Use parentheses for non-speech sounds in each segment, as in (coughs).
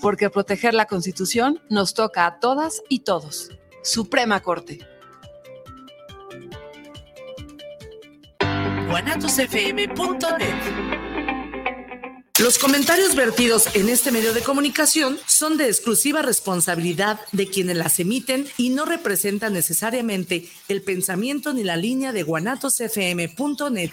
porque proteger la Constitución nos toca a todas y todos. Suprema Corte. Los comentarios vertidos en este medio de comunicación son de exclusiva responsabilidad de quienes las emiten y no representan necesariamente el pensamiento ni la línea de guanatosfm.net.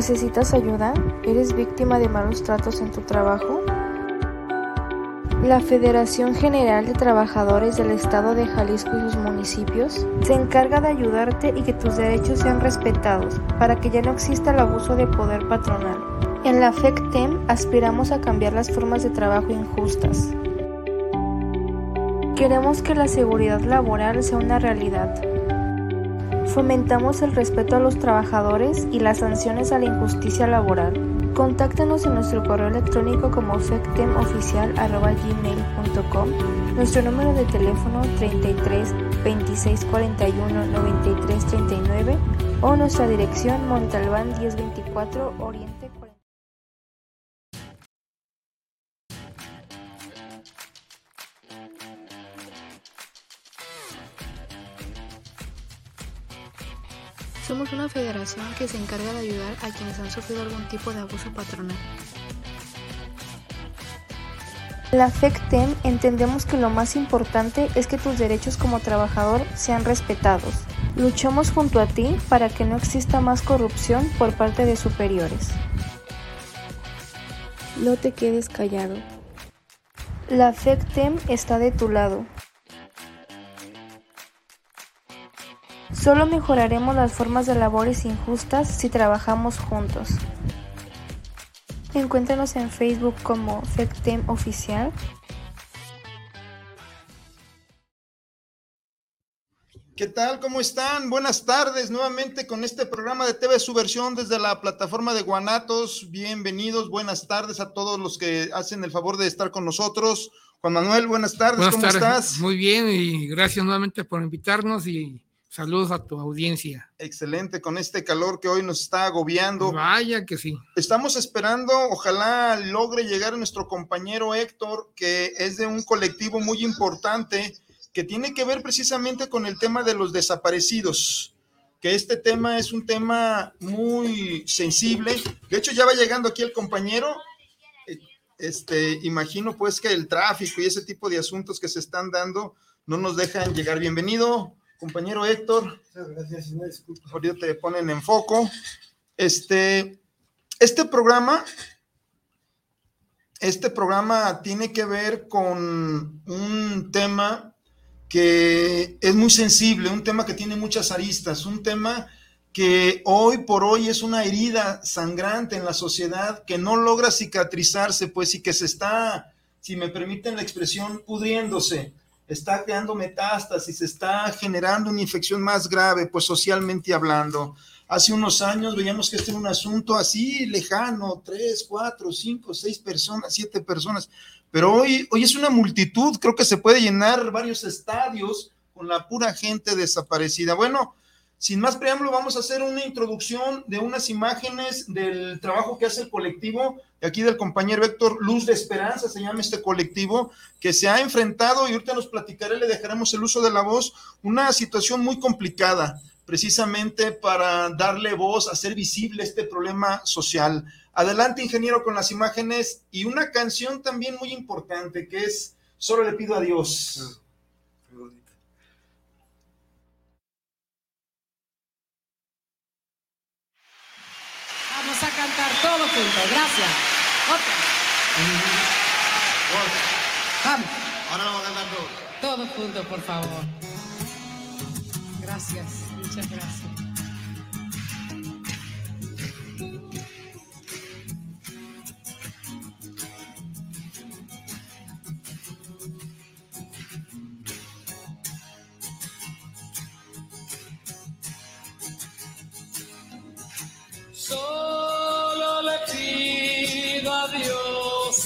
¿Necesitas ayuda? ¿Eres víctima de malos tratos en tu trabajo? La Federación General de Trabajadores del Estado de Jalisco y sus municipios se encarga de ayudarte y que tus derechos sean respetados para que ya no exista el abuso de poder patronal. En la FECTEM aspiramos a cambiar las formas de trabajo injustas. Queremos que la seguridad laboral sea una realidad Fomentamos el respeto a los trabajadores y las sanciones a la injusticia laboral. Contáctanos en nuestro correo electrónico como fectemoficial.gmail.com, nuestro número de teléfono 33 26 41 93 39 o nuestra dirección Montalbán 1024 Oriente Somos una federación que se encarga de ayudar a quienes han sufrido algún tipo de abuso patronal. La FECTEM entendemos que lo más importante es que tus derechos como trabajador sean respetados. Luchamos junto a ti para que no exista más corrupción por parte de superiores. No te quedes callado. La FECTEM está de tu lado. Solo mejoraremos las formas de labores injustas si trabajamos juntos. Encuéntranos en Facebook como FECTEM Oficial. ¿Qué tal? ¿Cómo están? Buenas tardes nuevamente con este programa de TV Subversión desde la plataforma de Guanatos. Bienvenidos, buenas tardes a todos los que hacen el favor de estar con nosotros. Juan Manuel, buenas tardes, ¿cómo estás? Muy bien y gracias nuevamente por invitarnos y Saludos a tu audiencia. Excelente, con este calor que hoy nos está agobiando. Vaya que sí. Estamos esperando, ojalá logre llegar nuestro compañero Héctor, que es de un colectivo muy importante que tiene que ver precisamente con el tema de los desaparecidos, que este tema es un tema muy sensible. De hecho, ya va llegando aquí el compañero. Este, imagino pues que el tráfico y ese tipo de asuntos que se están dando no nos dejan llegar. Bienvenido, compañero Héctor. Muchas gracias, Ahorita te ponen en foco. Este, este programa, este programa tiene que ver con un tema que es muy sensible, un tema que tiene muchas aristas, un tema que hoy por hoy es una herida sangrante en la sociedad que no logra cicatrizarse, pues, y que se está, si me permiten la expresión, pudriéndose está creando metástasis, está generando una infección más grave, pues socialmente hablando. Hace unos años veíamos que este era un asunto así lejano, tres, cuatro, cinco, seis personas, siete personas, pero hoy, hoy es una multitud, creo que se puede llenar varios estadios con la pura gente desaparecida. Bueno, sin más preámbulo, vamos a hacer una introducción de unas imágenes del trabajo que hace el colectivo, aquí del compañero Héctor, Luz de Esperanza se llama este colectivo, que se ha enfrentado, y ahorita nos platicaré, le dejaremos el uso de la voz, una situación muy complicada, precisamente para darle voz, hacer visible este problema social. Adelante, ingeniero, con las imágenes y una canción también muy importante, que es Solo le pido a Dios. Vamos a juntos. Gracias. Otra. Vamos. Ahora vamos a cantar todo. Todos juntos, por favor. Gracias. Muchas gracias. Dios.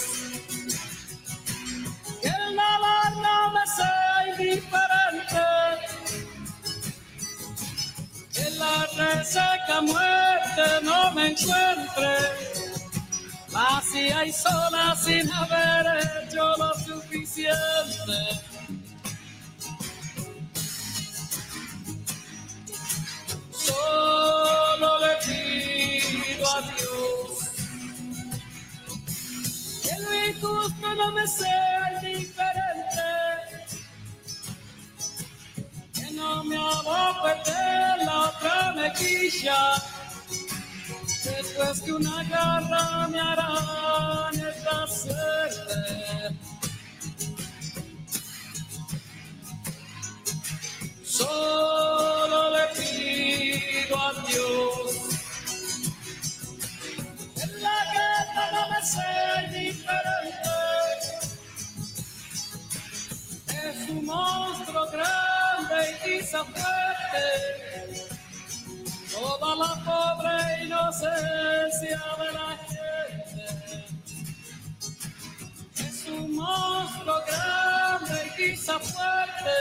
Que nada, me sea indiferente. Que la reseca muerte no me encuentre. Mas si hay zonas sin haber hecho lo suficiente. No me sea indiferente, que no me aboque la otra mejilla después que una garra me hará esta suerte. Solo le pido a Dios en la guerra no me sea indiferente. Es un monstruo grande y quizá fuerte toda la pobre inocencia de la gente. Es un monstruo grande y quizá fuerte,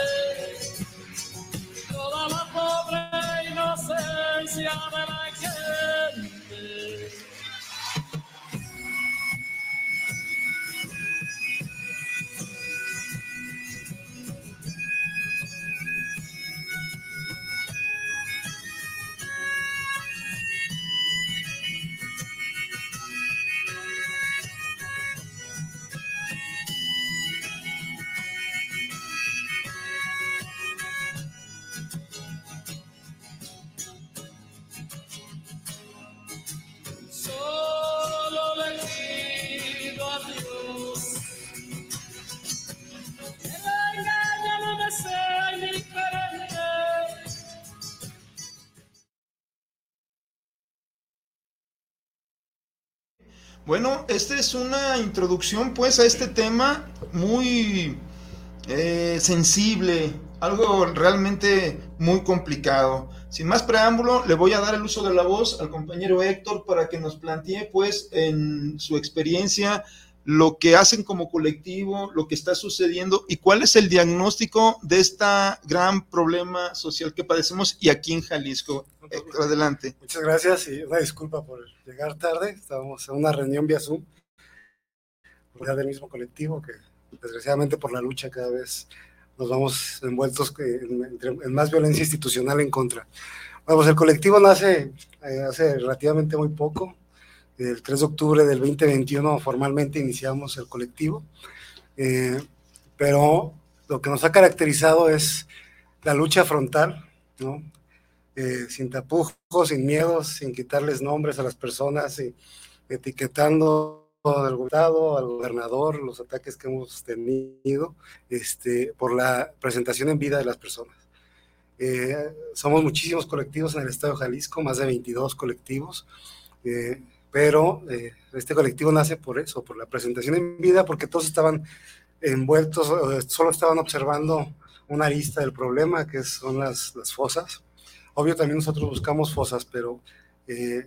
toda la pobre inocencia de la gente. Bueno, esta es una introducción pues a este tema muy eh, sensible, algo realmente muy complicado. Sin más preámbulo, le voy a dar el uso de la voz al compañero Héctor para que nos plantee pues en su experiencia lo que hacen como colectivo, lo que está sucediendo y cuál es el diagnóstico de este gran problema social que padecemos y aquí en Jalisco. Héctor, adelante. Muchas gracias y una disculpa por llegar tarde. Estábamos en una reunión vía Zoom ya del mismo colectivo que desgraciadamente por la lucha cada vez nos vamos envueltos en, en más violencia institucional en contra. Bueno, pues el colectivo nace eh, hace relativamente muy poco. El 3 de octubre del 2021 formalmente iniciamos el colectivo, eh, pero lo que nos ha caracterizado es la lucha frontal. Eh, sin tapujos, sin miedos, sin quitarles nombres a las personas, y etiquetando al gobernador, al gobernador, los ataques que hemos tenido este, por la presentación en vida de las personas. Eh, somos muchísimos colectivos en el estado de Jalisco, más de 22 colectivos, eh, pero eh, este colectivo nace por eso, por la presentación en vida, porque todos estaban envueltos, solo estaban observando una arista del problema, que son las, las fosas. Obvio, también nosotros buscamos fosas, pero eh,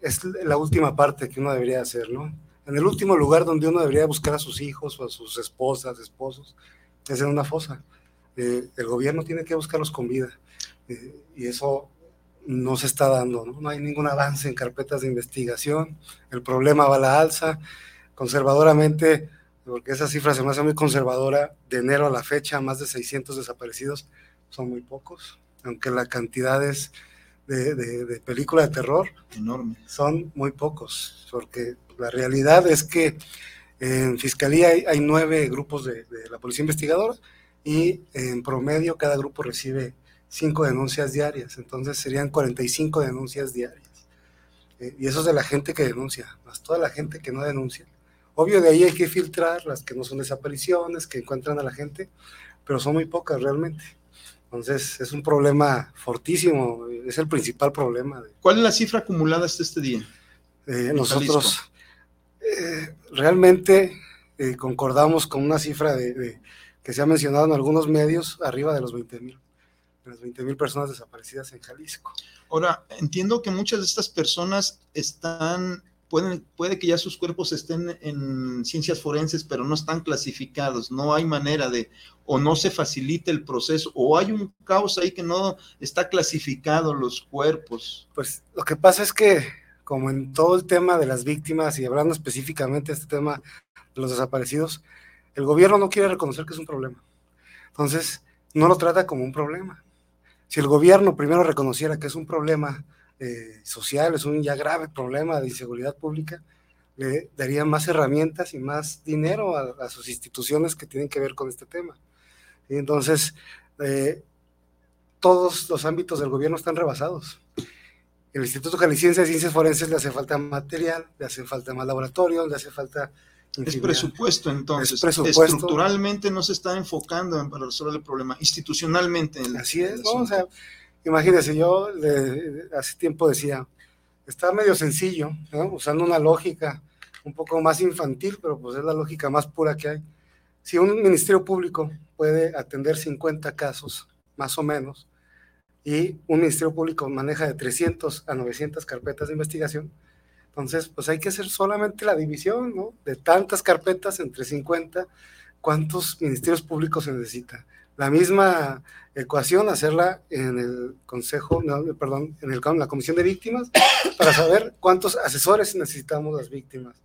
es la última parte que uno debería hacer, ¿no? En el último lugar donde uno debería buscar a sus hijos o a sus esposas, esposos, es en una fosa. Eh, el gobierno tiene que buscarlos con vida eh, y eso no se está dando, ¿no? No hay ningún avance en carpetas de investigación, el problema va a la alza, conservadoramente, porque esa cifra se me hace muy conservadora, de enero a la fecha, más de 600 desaparecidos, son muy pocos, aunque la cantidad es de, de, de película de terror Enorme. son muy pocos, porque la realidad es que en Fiscalía hay, hay nueve grupos de, de, la Policía Investigadora y en promedio cada grupo recibe cinco denuncias diarias, entonces serían 45 denuncias diarias. Eh, y eso es de la gente que denuncia, más toda la gente que no denuncia. Obvio, de ahí hay que filtrar las que no son desapariciones, que encuentran a la gente, pero son muy pocas realmente. Entonces, es un problema fortísimo, es el principal problema. ¿Cuál es la cifra acumulada hasta este día? Eh, nosotros eh, realmente concordamos con una cifra de, de, que se ha mencionado en algunos medios, arriba de los 20 mil, las 20 mil personas desaparecidas en Jalisco. Ahora, entiendo que muchas de estas personas están pueden, puede que ya sus cuerpos estén en ciencias forenses, pero no están clasificados, no hay manera de, o no se facilita el proceso, o hay un caos ahí que no está clasificado los cuerpos. Pues lo que pasa es que, como en todo el tema de las víctimas y hablando específicamente de este tema de los desaparecidos, el gobierno no quiere reconocer que es un problema. Entonces, no lo trata como un problema. Si el gobierno primero reconociera que es un problema eh, social, es un ya grave problema de inseguridad pública, le daría más herramientas y más dinero a, sus instituciones que tienen que ver con este tema. Y entonces, eh, todos los ámbitos del gobierno están rebasados. El Instituto Jalisciense de Ciencias Forenses le hace falta material, le hace falta más laboratorio, le hace falta es presupuesto, entonces. Estructuralmente no se está enfocando en, para resolver el problema, institucionalmente. Así es, ¿no? O sea, imagínense, yo hace tiempo decía, está medio sencillo, usando una lógica un poco más infantil, pero pues es la lógica más pura que hay. Si un ministerio público puede atender 50 casos, más o menos, y un ministerio público maneja de 300 a 900 carpetas de investigación, entonces, pues hay que hacer solamente la división, ¿no? De tantas carpetas entre 50, ¿cuántos ministerios públicos se necesita? La misma ecuación, hacerla en el Consejo, perdón, en, el, la Comisión de Víctimas, (coughs) para saber cuántos asesores necesitamos las víctimas.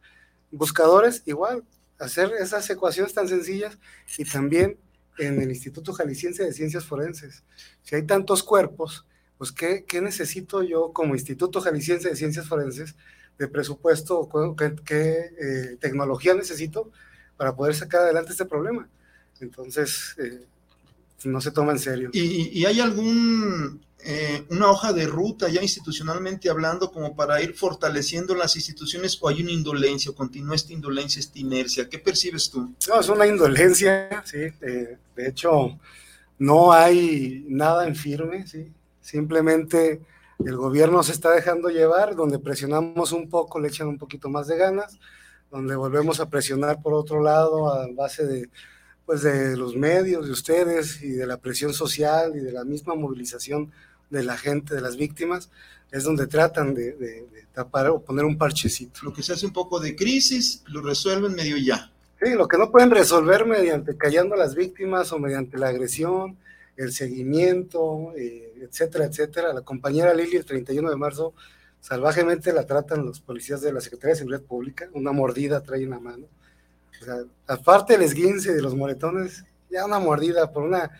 Buscadores, igual, hacer esas ecuaciones tan sencillas y también en el Instituto Jalisciense de Ciencias Forenses. Si hay tantos cuerpos, pues ¿qué, qué necesito yo como Instituto Jalisciense de Ciencias Forenses de presupuesto, qué, qué eh, tecnología necesito para poder sacar adelante este problema. Entonces, eh, no se toma en serio. ¿Y, hay algún, eh, una hoja de ruta ya institucionalmente hablando como para ir fortaleciendo las instituciones o hay una indolencia o continúa esta indolencia, esta inercia? ¿Qué percibes tú? No, es una indolencia, sí. de hecho, no hay nada en firme, sí. Simplemente el gobierno se está dejando llevar, donde presionamos un poco, le echan un poquito más de ganas, donde volvemos a presionar por otro lado a base de, pues de los medios, de ustedes y de la presión social y de la misma movilización de la gente, de las víctimas, es donde tratan de, tapar o poner un parchecito. Lo que se hace un poco de crisis, lo resuelven medio ya. Sí, lo que no pueden resolver mediante callando a las víctimas o mediante la agresión, el seguimiento, eh, etcétera, etcétera. La compañera Lili el 31 de marzo salvajemente la tratan los policías de la Secretaría de Seguridad Pública, una mordida trae en la mano. O sea, aparte del esguince de los moretones, ya una mordida por una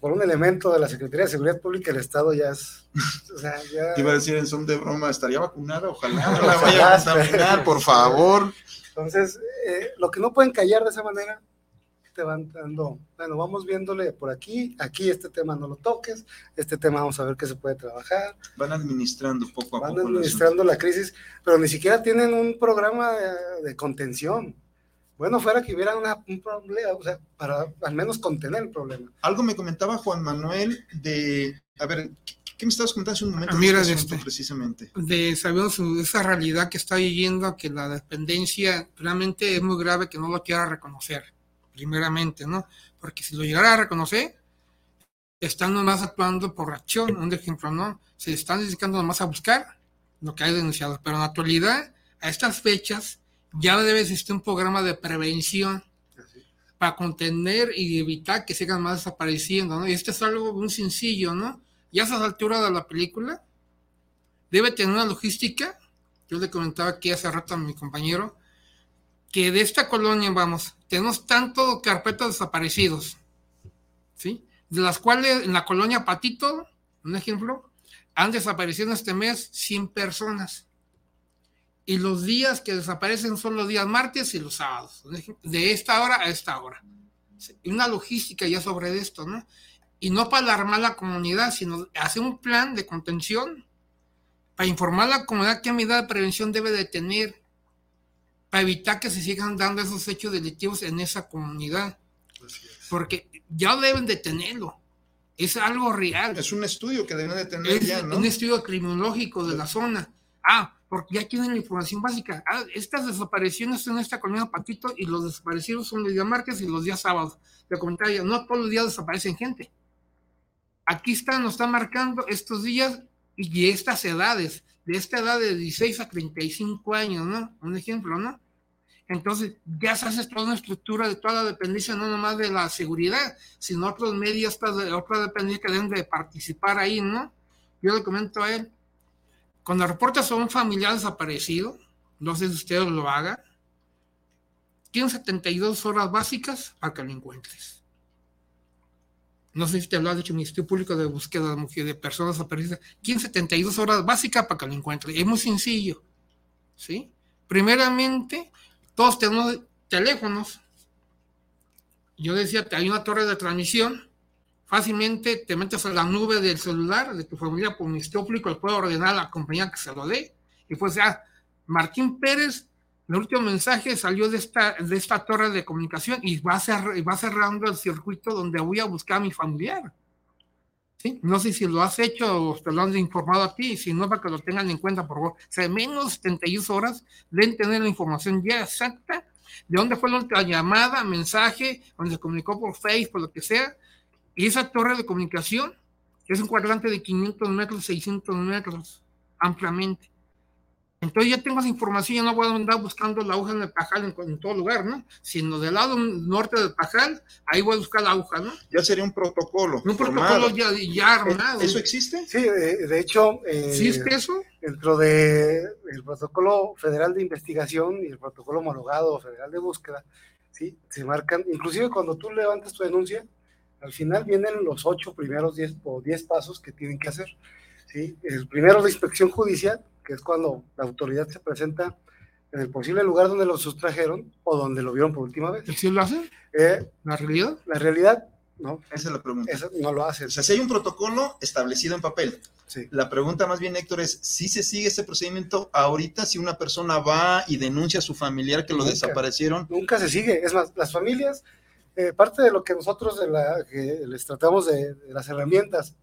por un elemento de la Secretaría de Seguridad Pública el Estado ya es... O sea, ya... Iba a decir en son de broma, estaría vacunada, ojalá no (laughs) la vaya a contaminar, por favor. Entonces, eh, lo que no pueden callar de esa manera van dando, bueno, vamos viéndole por aquí, aquí este tema no lo toques, este tema vamos a ver qué se puede trabajar. Van administrando poco a poco. Van administrando la crisis, pero ni siquiera tienen un programa de, contención. Bueno, fuera que hubiera un problema, o sea, para al menos contener el problema. Algo me comentaba Juan Manuel de, a ver, ¿Qué me estabas comentando hace un momento? Ah, mira, de este, precisamente. De sabemos esa realidad que está viviendo, que la dependencia realmente es muy grave que no lo quiera reconocer primeramente, ¿no? Porque si lo llegara a reconocer, están nomás actuando por acción, un ejemplo, ¿no? Se están dedicando nomás a buscar lo que hay denunciado, pero en la actualidad, a estas fechas, ya debe existir un programa de prevención para contener y evitar que sigan más desapareciendo, ¿no? Y esto es algo muy sencillo, ¿no? Y a esas alturas de la película, debe tener una logística, yo le comentaba aquí hace rato a mi compañero, que de esta colonia, vamos, tenemos tanto carpetas desaparecidos, ¿sí? De las cuales en la colonia Patito, un ejemplo, han desaparecido este mes 100 personas. Y los días que desaparecen son los días martes y los sábados, de esta hora a esta hora. Y una logística ya sobre esto, ¿no? Y no para alarmar la comunidad, sino hacer un plan de contención para informar a la comunidad qué medida de prevención debe de tener para evitar que se sigan dando esos hechos delictivos en esa comunidad. Porque ya deben de tenerlo. Es algo real. Es un estudio que deben de tener es ya, ¿no? Un estudio criminológico de la zona. Ah, porque ya tienen la información básica. Ah, estas desapariciones son en esta colonia Patito y los desaparecidos son los días martes y los días sábados. De comentario, no todos los días desaparecen gente. Aquí está, nos están marcando estos días y estas edades de esta edad de 16 a 35 años, ¿no? Un ejemplo, ¿no? Entonces, ya se hace toda una estructura de toda la dependencia, no nomás de la seguridad, sino otros medios, otra dependencia que deben de participar ahí, ¿no? Yo le comento a él, cuando reportas a un familiar desaparecido, no sé si ustedes lo hagan, tienen 72 horas básicas para que lo encuentres. No sé si te lo ha dicho Ministerio Público de Búsqueda de, de Personas Desaparecidas. Tienen 72 horas básicas para que lo encuentres. Es muy sencillo. ¿Sí? Primeramente, todos tenemos teléfonos. Yo decía, hay una torre de transmisión. Fácilmente te metes a la nube del celular de tu familia por Ministerio Público, le puedo ordenar a la compañía que se lo dé. Y pues ya, Martín Pérez, el último mensaje salió de esta, de esta torre de comunicación y va, va cerrando el circuito donde voy a buscar a mi familiar. ¿Sí? No sé si lo has hecho o te lo han informado a ti, si no, para que lo tengan en cuenta, por favor. O sea, menos 71 horas deben tener la información ya exacta de dónde fue la última llamada, mensaje, donde se comunicó por Facebook, por lo que sea. Y esa torre de comunicación es un cuadrante de 500 metros, 600 metros, ampliamente. Entonces ya tengo esa información, ya no voy a andar buscando la aguja en el pajal en, todo lugar, ¿no? Sino del lado norte del pajal, ahí voy a buscar la aguja, ¿no? Ya sería un protocolo. Un protocolo ya, ya armado. ¿Eso existe? Sí, de, hecho. Eh, ¿Existe eso? Dentro del el protocolo federal de investigación y el protocolo homologado federal de búsqueda, sí, se marcan, inclusive cuando tú levantas tu denuncia, al final vienen los ocho primeros diez o diez pasos que tienen que hacer. ¿sí? El primero es la inspección judicial, que es cuando la autoridad se presenta en el posible lugar donde lo sustrajeron o donde lo vieron por última vez. ¿Sí lo hacen? Eh, ¿La realidad? La realidad, no. Esa es la pregunta. no lo hace. O sea, si hay un protocolo establecido en papel. Sí. La pregunta más bien, Héctor, es si se sigue ese procedimiento ahorita si una persona va y denuncia a su familiar que lo desaparecieron. Nunca se sigue. Es más, las familias, eh, parte de lo que nosotros les tratamos de, de las herramientas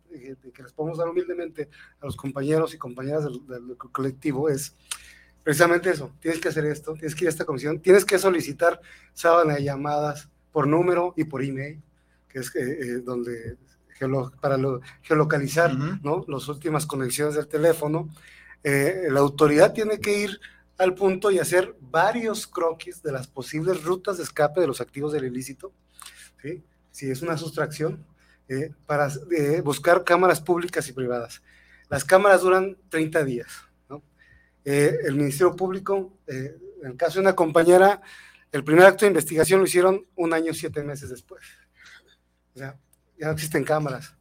que les podemos dar humildemente a los compañeros y compañeras del, colectivo es precisamente eso. Tienes que hacer esto, tienes que ir a esta comisión, tienes que solicitar sábana de llamadas por número y por email, que es eh, eh, donde para geolocalizar ¿no? las últimas conexiones del teléfono. Eh, la autoridad tiene que ir al punto y hacer varios croquis de las posibles rutas de escape de los activos del ilícito. ¿Sí? Si es una sustracción, eh, para eh, buscar cámaras públicas y privadas. Las cámaras duran 30 días. Eh, el Ministerio Público, en el caso de una compañera, el primer acto de investigación lo hicieron un año, siete meses después. O sea, ya no existen cámaras.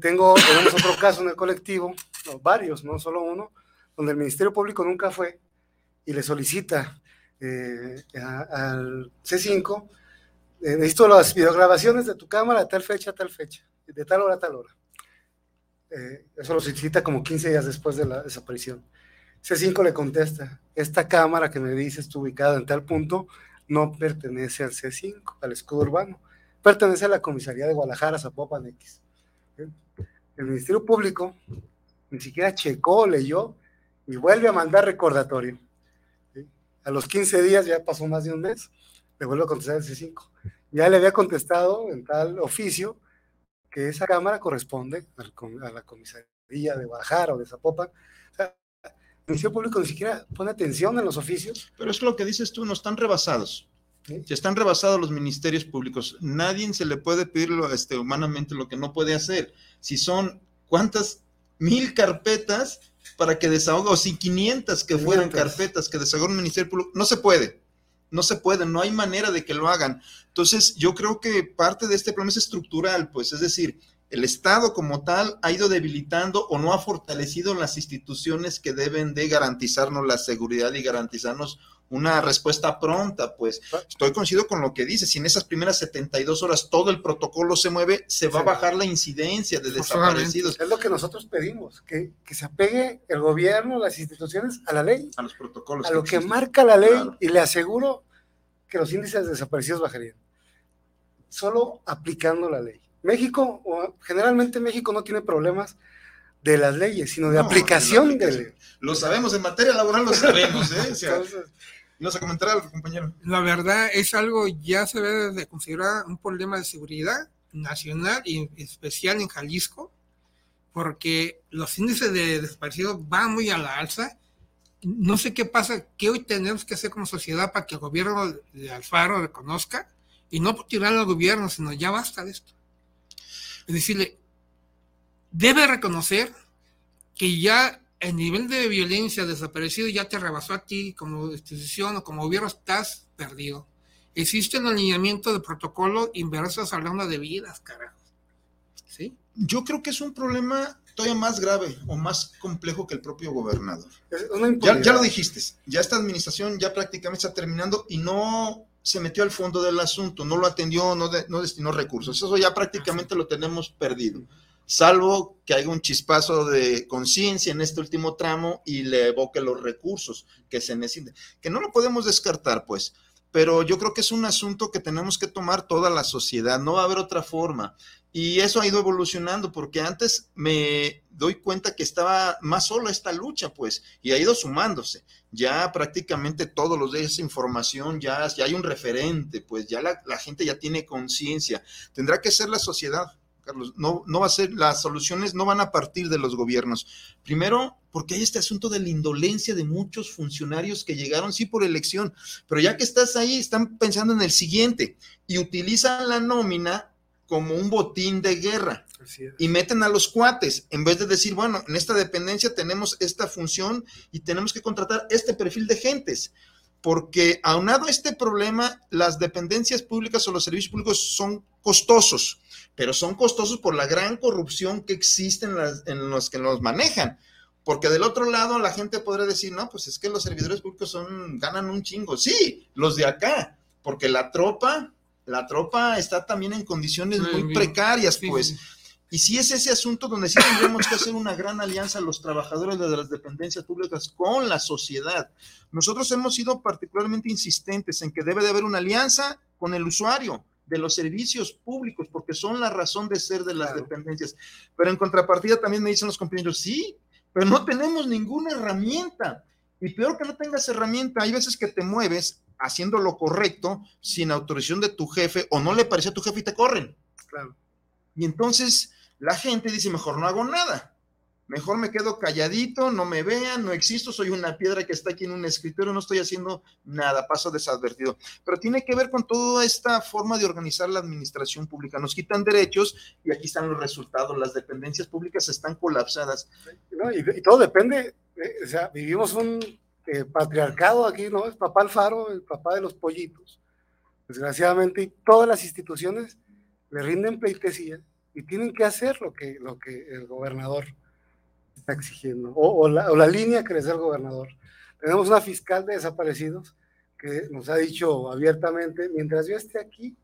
tengo, tenemos otro caso en el colectivo, varios, no solo uno, donde el Ministerio Público nunca fue y le solicita al C5 eh, necesito las videograbaciones de tu cámara de tal fecha a tal fecha, de tal hora a tal hora. Eh, eso lo solicita como 15 días después de la desaparición. C5 le contesta, esta cámara que me dices está ubicada en tal punto no pertenece al C5, al escudo urbano, pertenece a la comisaría de Guadalajara, Zapopan X. El Ministerio Público ni siquiera checó, leyó y vuelve a mandar recordatorio. A los 15 días, ya pasó más de un mes, le vuelve a contestar el C5 ya le había contestado en tal oficio que esa cámara corresponde a la comisaría de Guadalajara o de Zapopan. O sea, el Ministerio Público ni siquiera pone atención en los oficios. Pero es lo que dices tú, no están rebasados. Ya están rebasados los ministerios públicos. Nadie se le puede pedir este, humanamente lo que no puede hacer. Si son, ¿cuántas mil carpetas para que desahogue, o si 500 que fueran carpetas que desahogó un ministerio público? No se puede no se puede, no hay manera de que lo hagan. Entonces, yo creo que parte de este problema es estructural, pues, es decir, el Estado como tal ha ido debilitando o no ha fortalecido las instituciones que deben de garantizarnos la seguridad y garantizarnos una respuesta pronta, pues. Estoy coincido con lo que dice, si en esas primeras 72 horas todo el protocolo se mueve, se va a bajar la incidencia de desaparecidos. Es lo que nosotros pedimos, que, se apegue el gobierno, las instituciones a la ley, a los protocolos, a lo que marca la ley y le aseguro que los índices de desaparecidos bajarían, solo aplicando la ley. México, generalmente México no tiene problemas de las leyes, sino de aplicación de, ley. Lo sabemos, en materia laboral lo sabemos, ¿eh? ¿No se comentará algo, compañero? La verdad es algo ya se debe de considerar un problema de seguridad nacional y especial en Jalisco, porque los índices de desaparecidos van muy a la alza. No sé qué pasa, qué hoy tenemos que hacer como sociedad para que el gobierno de Alfaro reconozca y no tirar al gobierno, sino ya basta de esto. Es decirle, debe reconocer que ya el nivel de violencia desaparecido ya te rebasó a ti como institución o como gobierno, estás perdido. Existe un alineamiento de protocolo inversos hablando de vidas, carajo. ¿Sí? Yo creo que es un problema todavía más grave o más complejo que el propio gobernador. Ya, ya, lo dijiste, ya esta administración ya prácticamente está terminando y no se metió al fondo del asunto, no lo atendió, no, no destinó recursos. Eso ya prácticamente lo tenemos perdido salvo que haya un chispazo de conciencia en este último tramo y le evoque los recursos que se necesiten, que no lo podemos descartar, pues, pero yo creo que es un asunto que tenemos que tomar toda la sociedad, no va a haber otra forma. Y eso ha ido evolucionando, porque antes me doy cuenta que estaba más sola esta lucha, pues, y ha ido sumándose. Ya prácticamente todos los días información, ya, ya hay un referente, pues ya la, la gente ya tiene conciencia. Tendrá que ser la sociedad Carlos. No, no va a ser, las soluciones no van a partir de los gobiernos. Primero, porque hay este asunto de la indolencia de muchos funcionarios que llegaron, sí, por elección, pero ya que estás ahí, están pensando en el siguiente y utilizan la nómina como un botín de guerra y meten a los cuates en vez de decir, bueno, en esta dependencia tenemos esta función y tenemos que contratar este perfil de gentes porque aunado a este problema, las dependencias públicas o los servicios públicos son costosos pero son costosos por la gran corrupción que existe en, los que los manejan. Porque del otro lado la gente podrá decir, no, pues es que los servidores públicos son, ganan un chingo. Sí, los de acá, porque la tropa, la tropa está también en condiciones muy, precarias, pues. Y si es ese asunto donde sí tendremos que hacer una gran alianza los trabajadores de las dependencias públicas con la sociedad. Nosotros hemos sido particularmente insistentes en que debe de haber una alianza con el usuario de los servicios públicos, porque son la razón de ser de las dependencias. Pero en contrapartida también me dicen los compañeros, sí, pero no tenemos ninguna herramienta. Y peor que no tengas herramienta, hay veces que te mueves haciendo lo correcto sin autorización de tu jefe o no le parece a tu jefe y te corren. Claro. Y entonces la gente dice, mejor no hago nada mejor me quedo calladito, no me vean, no existo, soy una piedra que está aquí en un escritorio, no estoy haciendo nada, paso desadvertido. Pero tiene que ver con toda esta forma de organizar la administración pública. Nos quitan derechos y aquí están los resultados. Las dependencias públicas están colapsadas. y, todo depende, eh, o sea, vivimos un eh, patriarcado aquí, ¿no? Es papá Alfaro, el papá de los pollitos. Desgraciadamente, todas las instituciones le rinden pleitesía y tienen que hacer lo que, lo que el gobernador está exigiendo, o, la, línea que les da el gobernador. Tenemos una fiscal de desaparecidos que nos ha dicho abiertamente, mientras yo esté aquí,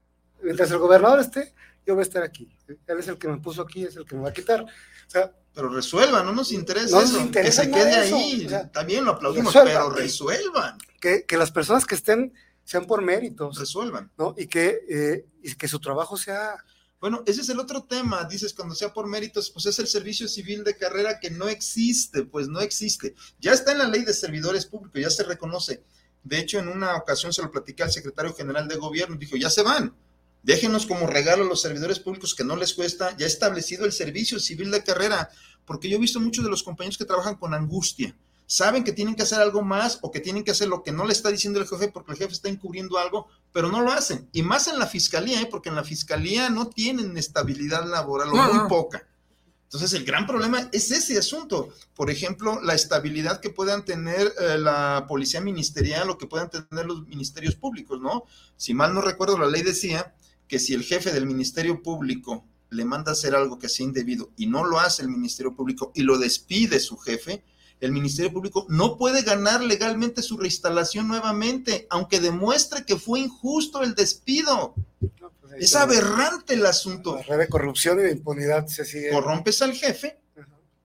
mientras el gobernador esté, yo voy a estar aquí. Él es el que me puso aquí, es el que me va a quitar. O sea, pero resuelvan, no nos interesa eso, que se quede ahí, también lo aplaudimos, pero resuelvan. Que, que, las personas que estén sean por méritos. Resuelvan. ¿no? Y, que, eh, y que su trabajo sea bueno, ese es el otro tema, dices, cuando sea por méritos, pues es el servicio civil de carrera que no existe, pues no existe. Ya está en la ley de servidores públicos, ya se reconoce. De hecho, en una ocasión se lo platicé al secretario general de gobierno, dijo, ya se van, déjenos como regalo a los servidores públicos que no les cuesta, ya establecido el servicio civil de carrera, porque yo he visto muchos de los compañeros que trabajan con angustia saben que tienen que hacer algo más o que tienen que hacer lo que no le está diciendo el jefe porque el jefe está encubriendo algo, pero no lo hacen. Y más en la fiscalía, ¿eh? porque en la fiscalía no tienen estabilidad laboral o muy poca. Entonces, el gran problema es ese asunto. Por ejemplo, la estabilidad que puedan tener eh, la policía ministerial o que puedan tener los ministerios públicos, ¿no? Si mal no recuerdo, la ley decía que si el jefe del ministerio público le manda hacer algo que sea indebido y no lo hace el ministerio público y lo despide su jefe, el Ministerio Público no puede ganar legalmente su reinstalación nuevamente, aunque demuestre que fue injusto el despido. Pues es aberrante el asunto. La red de corrupción y de impunidad se sigue. Corrompes al jefe,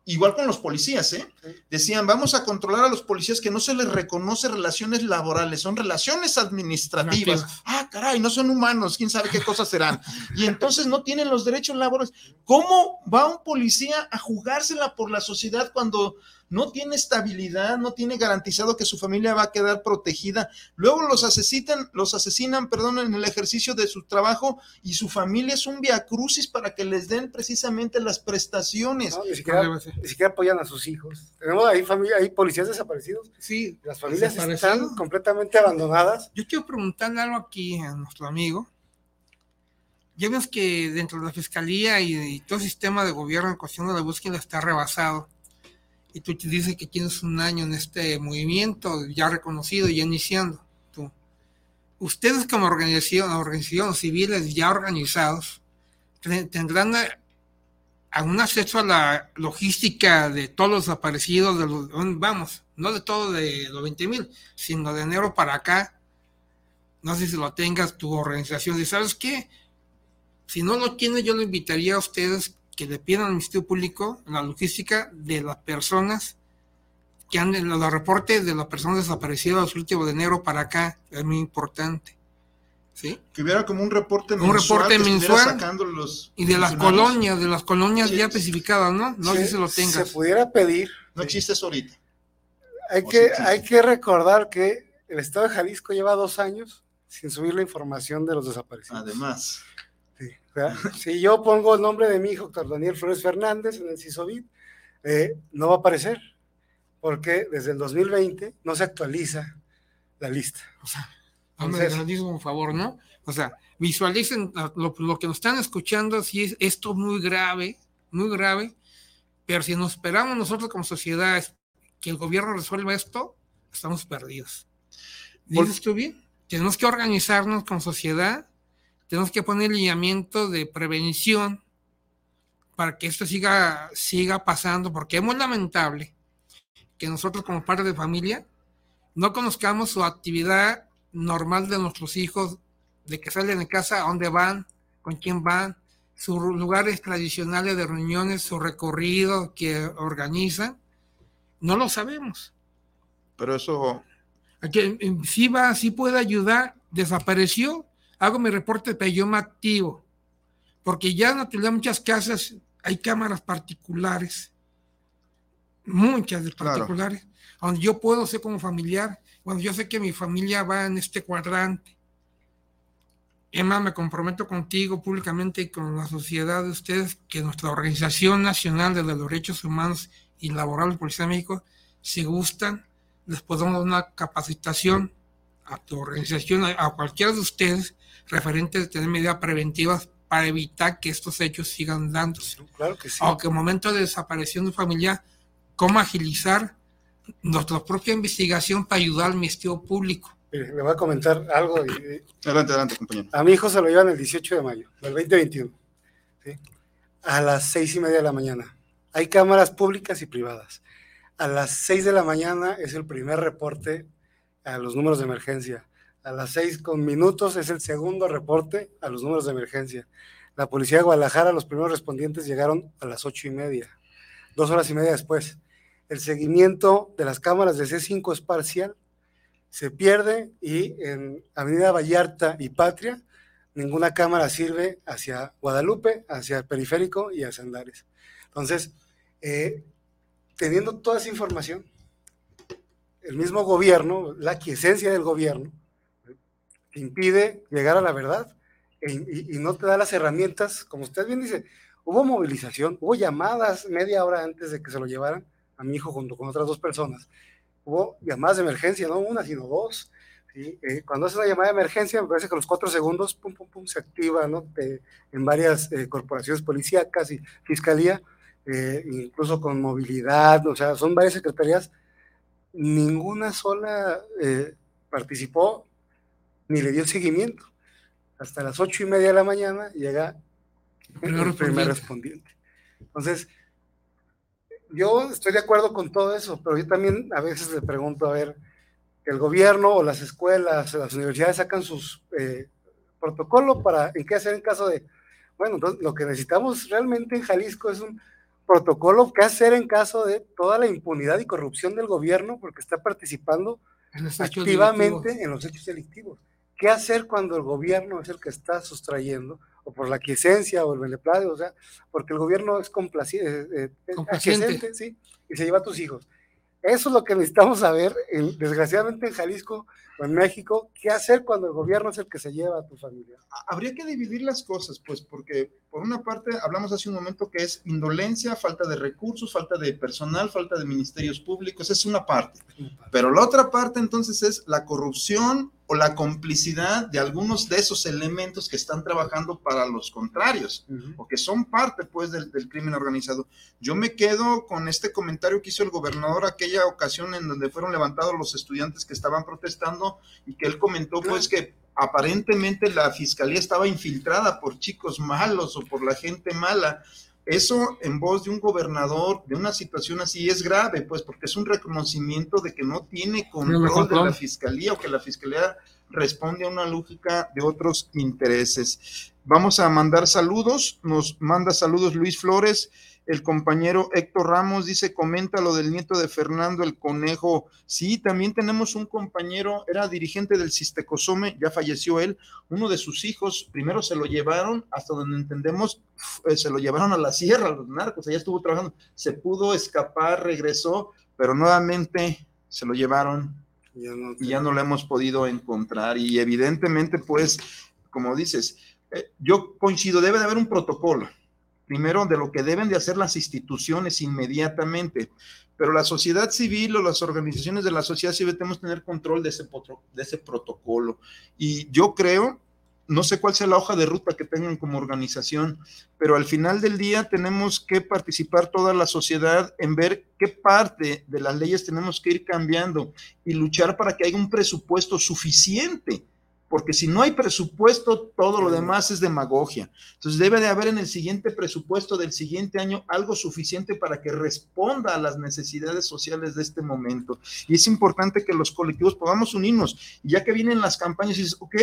igual con los policías, ¿eh? Decían, vamos a controlar a los policías que no se les reconoce relaciones laborales, son relaciones administrativas. Ah, caray, no son humanos, quién sabe qué cosas serán. Y entonces no tienen los derechos laborales. ¿Cómo va un policía a jugársela por la sociedad cuando no tiene estabilidad, no tiene garantizado que su familia va a quedar protegida. Luego los asesinan, los asesinan, perdón, en el ejercicio de su trabajo y su familia es un viacrucis para que les den precisamente las prestaciones. ni, siquiera, apoyan a sus hijos. Tenemos ahí familia, hay policías desaparecidos. Sí, las familias están completamente abandonadas. Yo quiero preguntarle algo aquí a nuestro amigo ya vemos que dentro de la fiscalía y, todo el sistema de gobierno en cuestión de la búsqueda está rebasado. Y tú dices que tienes un año en este movimiento ya reconocido, ya iniciando. Tú. Ustedes como organización, organizaciones civiles ya organizados, tendrán algún acceso a la logística de todos los desaparecidos, de los, vamos, no de todo de los 20 mil, sino de enero para acá. No sé si lo tengas tu organización. ¿Y sabes qué? Si no lo tiene, yo le invitaría a ustedes que le pidan al Ministerio Público la logística de las personas que han los reportes de las personas desaparecidas el último de enero para acá, es muy importante. ¿Sí? Que hubiera como un reporte mensual. Un reporte mensual. y de las colonias, de las colonias ya especificadas, ¿no? No sé si lo tengas. Se pudiera pedir. No existe eso ahorita. Hay que, hay que recordar que el Estado de Jalisco lleva dos años sin subir la información de los desaparecidos. Además. (laughs) Si yo pongo el nombre de mi hijo, doctor Daniel Flores Fernández, en el CISOVID, eh, no va a aparecer, porque desde el 2020 no se actualiza la lista. O sea, Entonces, un favor, ¿no? O sea, visualicen lo, que nos están escuchando, si es esto muy grave, muy grave, pero si nos esperamos nosotros como sociedad que el gobierno resuelva esto, estamos perdidos. ¿Dices tú bien? Tenemos que organizarnos como sociedad tenemos que poner lineamiento de prevención para que esto siga, siga pasando, porque es muy lamentable que nosotros como padres de familia no conozcamos su actividad normal de nuestros hijos, de que salen de casa, a dónde van, con quién van, sus lugares tradicionales de reuniones, su recorrido que organizan, no lo sabemos. Pero eso... Aquí, sí va, sí puede ayudar, desapareció, hago mi reporte, pero yo me activo. Porque ya en muchas casas hay cámaras particulares, muchas de particulares, donde yo puedo ser como familiar, cuando yo sé que mi familia va en este cuadrante. Emma, me comprometo contigo públicamente y con la sociedad de ustedes que nuestra Organización Nacional de los Derechos Humanos y Laborales Policía de México, si gustan, les podemos dar una capacitación a tu organización, a cualquiera de ustedes, referentes de tener medidas preventivas para evitar que estos hechos sigan dándose. Claro que sí. Aunque en momento de desaparición de familia, cómo agilizar nuestra propia investigación para ayudar al Ministerio Público. Le voy a comentar algo. adelante, adelante, compañero. A mi hijo se lo llevan el 18 de mayo del 2021, a las seis y media de la mañana. Hay cámaras públicas y privadas. A las seis de la mañana es el primer reporte a los números de emergencia. A las seis con minutos es el segundo reporte a los números de emergencia. La policía de Guadalajara, los primeros respondientes llegaron a las ocho y media, dos horas y media después. El seguimiento de las cámaras de C5 es parcial, se pierde y en Avenida Vallarta y Patria ninguna cámara sirve hacia Guadalupe, hacia el periférico y hacia Andares. Entonces, eh, teniendo toda esa información, el mismo gobierno, la quiesencia del gobierno, impide llegar a la verdad e, y, no te da las herramientas, como usted bien dice, hubo movilización, hubo llamadas media hora antes de que se lo llevaran a mi hijo junto con otras dos personas, hubo llamadas de emergencia, no una, sino dos. Eh, cuando hace una llamada de emergencia, me parece que a los cuatro segundos, pum, pum, pum, se activa ¿no? en varias eh, corporaciones policíacas y fiscalía, eh, incluso con movilidad, o sea, son varias secretarías ninguna sola eh, participó ni le dio seguimiento. Hasta las ocho y media de la mañana llega el primer respondiente. Entonces, yo estoy de acuerdo con todo eso, pero yo también a veces le pregunto, a ver, el gobierno o las escuelas, las universidades sacan sus eh, protocolos para en qué hacer en caso de, bueno, entonces lo que necesitamos realmente en Jalisco es un protocolo que hacer en caso de toda la impunidad y corrupción del gobierno porque está participando activamente en los hechos delictivos. ¿Qué hacer cuando el gobierno es el que está sustrayendo, o por la quiesencia o el beneplacio, o sea, porque el gobierno es complaciente, eh, eh, sí, y se lleva a tus hijos? Eso es lo que necesitamos saber, desgraciadamente en Jalisco o en México, qué hacer cuando el gobierno es el que se lleva a tu familia. Habría que dividir las cosas, pues, porque por una parte hablamos hace un momento que es indolencia, falta de recursos, falta de personal, falta de ministerios públicos, es una parte. Pero la otra parte entonces es la corrupción o la complicidad de algunos de esos elementos que están trabajando para los contrarios, o que son parte pues del, crimen organizado. Yo me quedo con este comentario que hizo el gobernador aquella ocasión en donde fueron levantados los estudiantes que estaban protestando y que él comentó pues que aparentemente la fiscalía estaba infiltrada por chicos malos o por la gente mala. Eso en voz de un gobernador de una situación así es grave, pues porque es un reconocimiento de que no tiene control de la fiscalía o que la fiscalía responde a una lógica de otros intereses. Vamos a mandar saludos, nos manda saludos Luis Flores, el compañero Héctor Ramos dice, comenta lo del nieto de Fernando el Conejo. Sí, también tenemos un compañero, era dirigente del Sistecosome, ya falleció él. Uno de sus hijos, primero se lo llevaron, hasta donde entendemos, eh, se lo llevaron a la sierra, los narcos, allá estuvo trabajando. Se pudo escapar, regresó, pero nuevamente se lo llevaron y ya no lo hemos podido encontrar. Y evidentemente, pues, como dices, eh, yo coincido, debe de haber un protocolo primero de lo que deben de hacer las instituciones inmediatamente, pero la sociedad civil o las organizaciones de la sociedad civil tenemos que tener control de ese, de ese protocolo. Y yo creo, no sé cuál sea la hoja de ruta que tengan como organización, pero al final del día tenemos que participar toda la sociedad en ver qué parte de las leyes tenemos que ir cambiando y luchar para que haya un presupuesto suficiente porque si no hay presupuesto, todo lo demás es demagogia. Entonces debe de haber en el siguiente presupuesto del siguiente año algo suficiente para que responda a las necesidades sociales de este momento. Y es importante que los colectivos podamos unirnos. Y ya que vienen las campañas, y dices, ok,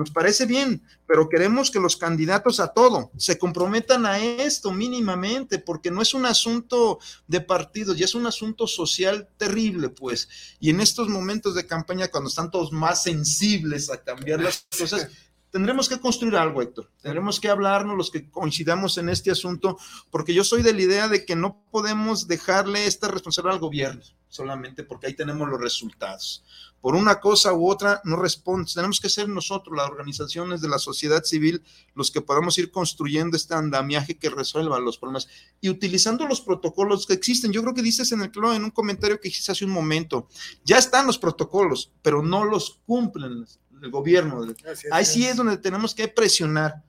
nos parece bien, pero queremos que los candidatos a todo se comprometan a esto mínimamente, porque no es un asunto de partidos, ya es un asunto social terrible, pues. Y en estos momentos de campaña, cuando están todos más sensibles a cambiar las (laughs) cosas, tendremos que construir algo, Héctor. Tendremos que hablarnos los que coincidamos en este asunto, porque yo soy de la idea de que no podemos dejarle esta responsabilidad al gobierno solamente porque ahí tenemos los resultados por una cosa u otra no responde. Tenemos que ser nosotros, las organizaciones de la sociedad civil, los que podamos ir construyendo este andamiaje que resuelva los problemas y utilizando los protocolos que existen. Yo creo que dices en el en un comentario que hiciste hace un momento, ya están los protocolos, pero no los cumplen el gobierno. Ahí sí es donde tenemos que presionar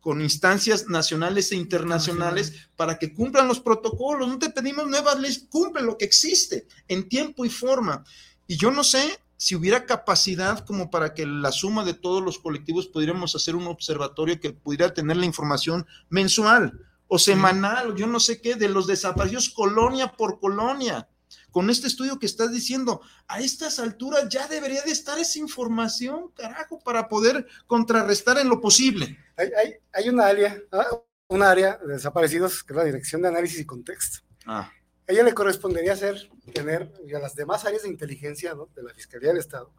con instancias nacionales e internacionales para que cumplan los protocolos. No te pedimos nuevas leyes, cumple lo que existe en tiempo y forma. Y yo no sé si hubiera capacidad como para que la suma de todos los colectivos pudiéramos hacer un observatorio que pudiera tener la información mensual o semanal, o yo no sé qué, de los desaparecidos colonia por colonia. Con este estudio que estás diciendo, a estas alturas ya debería de estar esa información, carajo, para poder contrarrestar en lo posible. Hay, hay, hay una área, ah, un área de desaparecidos que es la Dirección de Análisis y Contexto. Ah ella le correspondería hacer, tener, a las demás áreas de inteligencia de la Fiscalía del Estado,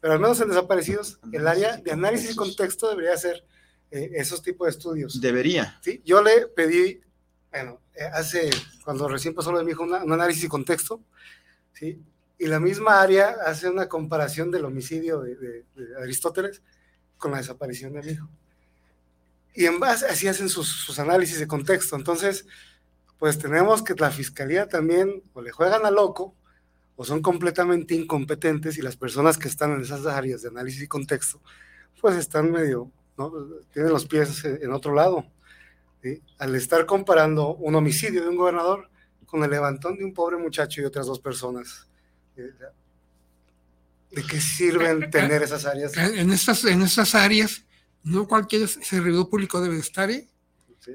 pero al menos en desaparecidos, el área de análisis y contexto debería hacer eh, esos tipos de estudios. Debería. Sí, yo le pedí, bueno, eh, hace, cuando recién pasó lo de mi hijo, un análisis y contexto, ¿sí? Y la misma área hace una comparación del homicidio de, Aristóteles con la desaparición de mi hijo. Y en base, así hacen sus, sus análisis de contexto. Entonces, pues tenemos que la fiscalía también o le juegan a loco o son completamente incompetentes y las personas que están en esas áreas de análisis y contexto, pues están medio, ¿no? Tienen los pies en otro lado. Al estar comparando un homicidio de un gobernador con el levantón de un pobre muchacho y otras dos personas. ¿De qué sirven (laughs) tener esas áreas? En estas, en estas áreas, no cualquier servidor público debe estar, ¿eh?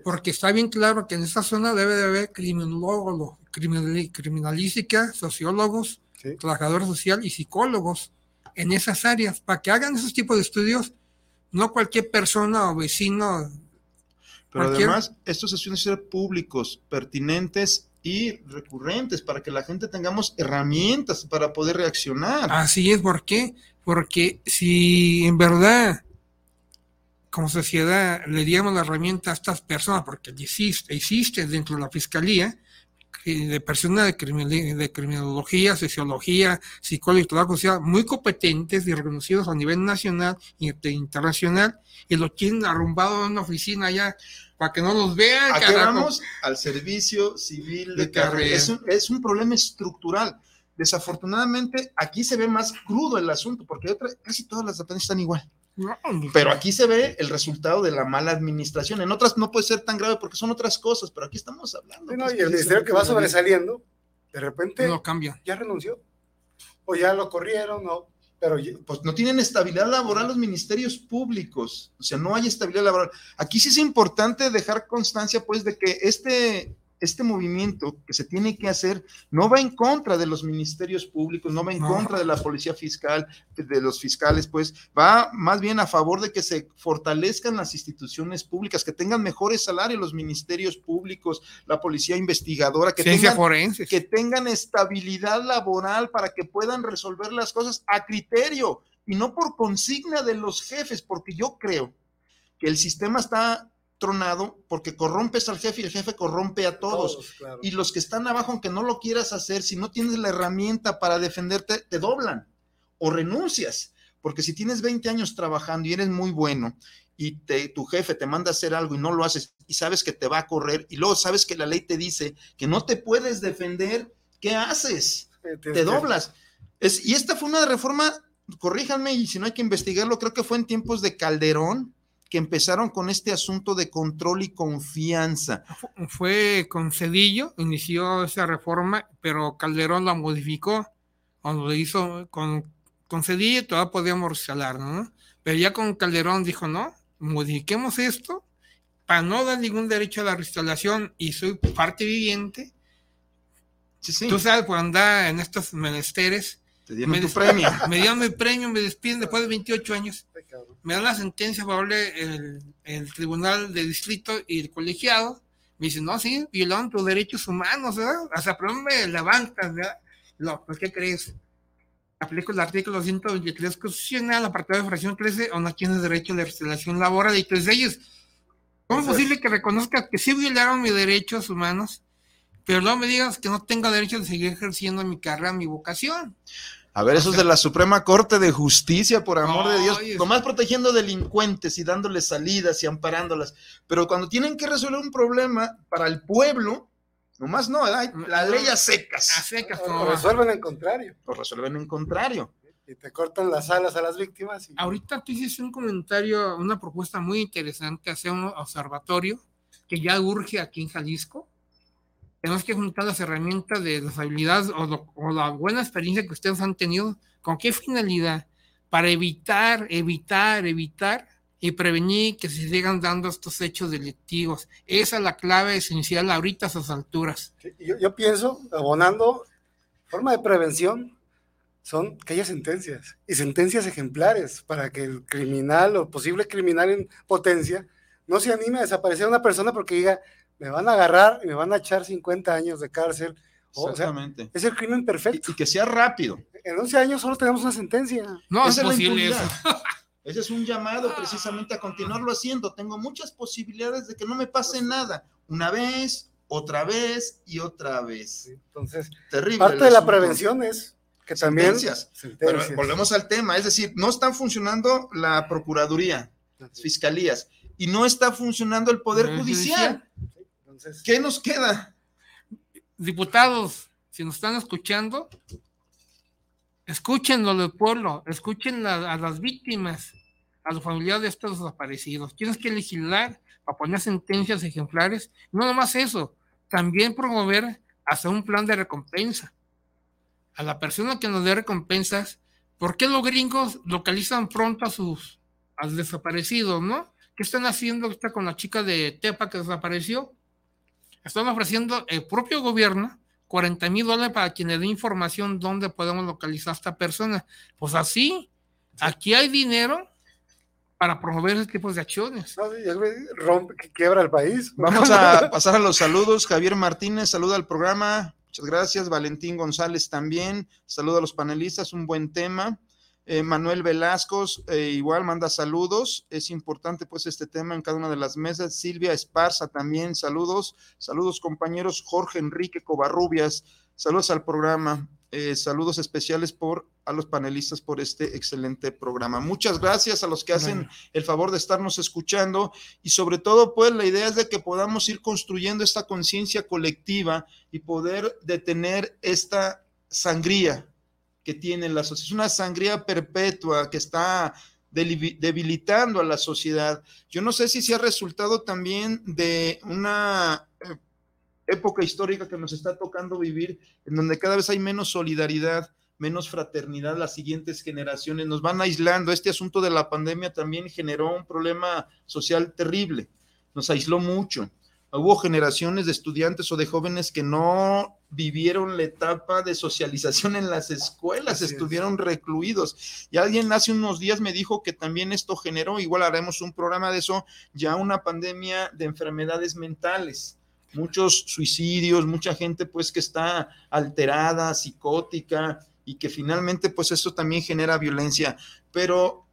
Porque está bien claro que en esta zona debe de haber criminólogos, criminalística, sociólogos, trabajadores social y psicólogos en esas áreas, para que hagan esos tipos de estudios, no cualquier persona o vecino. Pero además, estos estudios ser públicos, pertinentes y recurrentes, para que la gente tengamos herramientas para poder reaccionar. Así es, ¿por qué? Porque si en verdad como sociedad le diéramos la herramienta a estas personas, porque existe, existe dentro de la fiscalía, de personas de, de criminología, sociología, psicología y trabajo social muy competentes y reconocidos a nivel nacional e internacional y lo tienen arrumbado en una oficina allá para que no los vean. ¿A vamos? Al servicio civil de, carrera. Es un, es un, problema estructural. Desafortunadamente, aquí se ve más crudo el asunto, porque casi todas las dependencias están igual. Pero aquí se ve el resultado de la mala administración. En otras no puede ser tan grave porque son otras cosas, pero aquí estamos hablando. y el ministerio que va sobresaliendo, de repente no cambia. ya renunció. O ya lo corrieron, o pero pues no tienen estabilidad laboral los ministerios públicos, o sea, no hay estabilidad laboral. Aquí sí es importante dejar constancia, pues, de que este este movimiento que se tiene que hacer no va en contra de los ministerios públicos, no va en contra de la policía fiscal, de los fiscales, pues va más bien a favor de que se fortalezcan las instituciones públicas, que tengan mejores salarios los ministerios públicos, la policía investigadora, que, tengan, que tengan estabilidad laboral para que puedan resolver las cosas a criterio y no por consigna de los jefes, porque yo creo que el sistema está tronado porque corrompes al jefe y el jefe corrompe a todos. Y los que están abajo, aunque no lo quieras hacer, si no tienes la herramienta para defenderte, te doblan o renuncias. Porque si tienes 20 años trabajando y eres muy bueno y te, tu jefe te manda a hacer algo y no lo haces y sabes que te va a correr y luego sabes que la ley te dice que no te puedes defender, ¿qué haces? Te doblas. Es, y esta fue una reforma, corríjanme y si no hay que investigarlo, creo que fue en tiempos de Calderón, que empezaron con este asunto de control y confianza. Fue con Cedillo, inició esa reforma, pero Calderón la modificó. Cuando lo hizo con, con Cedillo, todavía podíamos resalar, ¿no? Pero ya con Calderón dijo, no, modifiquemos esto para no dar ningún derecho a la restauración y soy parte viviente. Tú sabes, por andar en estos menesteres, me tu premio. (laughs) Me dieron mi premio, me despiden después de 28 años. Me dan la sentencia favorable el, el tribunal de distrito y el colegiado. Me dicen, no, sí, violaron tus derechos humanos, ¿verdad? Hasta pero me levantas, ¿verdad? No, pues, ¿qué crees? Aplico el artículo 123 constitucional, apartado de fracción 13, o no tienes derecho a la restauración laboral. Y tres de ellos, ¿cómo es posible que reconozcas que sí violaron mis derechos humanos? Pero no me digas que no tengo derecho de seguir ejerciendo mi carrera, mi vocación. A ver, eso es de la Suprema Corte de Justicia, por amor de Dios. Nomás protegiendo delincuentes y dándoles salidas y amparándolas. Pero cuando tienen que resolver un problema para el pueblo, nomás no, la ley a secas. A secas, o, resuelven en contrario. O resuelven en contrario. Y te cortan las alas a las víctimas. Ahorita tú hiciste un comentario, una propuesta muy interesante, hacer un observatorio que ya urge aquí en Jalisco tenemos que juntar las herramientas de las habilidades o, la buena experiencia que ustedes han tenido. ¿Con qué finalidad? Para evitar, evitar, evitar y prevenir que se sigan dando estos hechos delictivos. Esa es la clave esencial ahorita a esas alturas. Yo, yo pienso, abonando, forma de prevención son que haya sentencias y sentencias ejemplares para que el criminal o posible criminal en potencia no se anime a desaparecer a una persona porque diga, me van a agarrar y me van a echar 50 años de cárcel. Exactamente. es el crimen perfecto. Y, que sea rápido. En 11 años solo tenemos una sentencia. No es posible eso. (laughs) Ese es un llamado precisamente a continuarlo haciendo. Tengo muchas posibilidades de que no me pase nada. Una vez, otra vez y otra vez. entonces, Terrible parte de la prevención es que también... Sentencias. Pero volvemos al tema, es decir, no están funcionando la Procuraduría, fiscalías, y no está funcionando el Poder Judicial. ¿Qué nos queda? Diputados, si nos están escuchando, escuchen lo del pueblo, escuchen a, las víctimas, a los familiares de estos desaparecidos. Tienes que legislar para poner sentencias ejemplares. No nomás eso, también promover hasta un plan de recompensa. A la persona que nos dé recompensas, ¿por qué los gringos localizan pronto a sus a desaparecidos, no? ¿Qué están haciendo ahorita con la chica de Tepa que desapareció? Están ofreciendo el propio gobierno 40 mil dólares para quien le dé información dónde podemos localizar a esta persona. Pues así, aquí hay dinero para promover ese tipo de acciones. rompe, que quiebra el país. Vamos a (laughs) pasar a los saludos. Javier Martínez, saluda al programa. Muchas gracias. Valentín González también. Saluda a los panelistas. Un buen tema. Eh, Manuel Velasco, eh, igual manda saludos. Es importante pues este tema en cada una de las mesas. Silvia Esparza también, saludos. Saludos compañeros. Jorge Enrique Covarrubias, saludos al programa. Eh, saludos especiales por a los panelistas por este excelente programa. Muchas gracias a los que hacen el favor de estarnos escuchando y sobre todo pues la idea es de que podamos ir construyendo esta conciencia colectiva y poder detener esta sangría que tiene la sociedad. Es una sangría perpetua que está debilitando a la sociedad. Yo no sé si se ha resultado también de una eh, época histórica que nos está tocando vivir, en donde cada vez hay menos solidaridad, menos fraternidad, las siguientes generaciones nos van aislando. Este asunto de la pandemia también generó un problema social terrible, nos aisló mucho hubo generaciones de estudiantes o de jóvenes que no vivieron la etapa de socialización en las escuelas, estuvieron recluidos. Y alguien hace unos días me dijo que también esto generó, igual haremos un programa de eso, ya una pandemia de enfermedades mentales. Muchos suicidios, mucha gente pues que está alterada, psicótica y que finalmente pues esto también genera violencia. Pero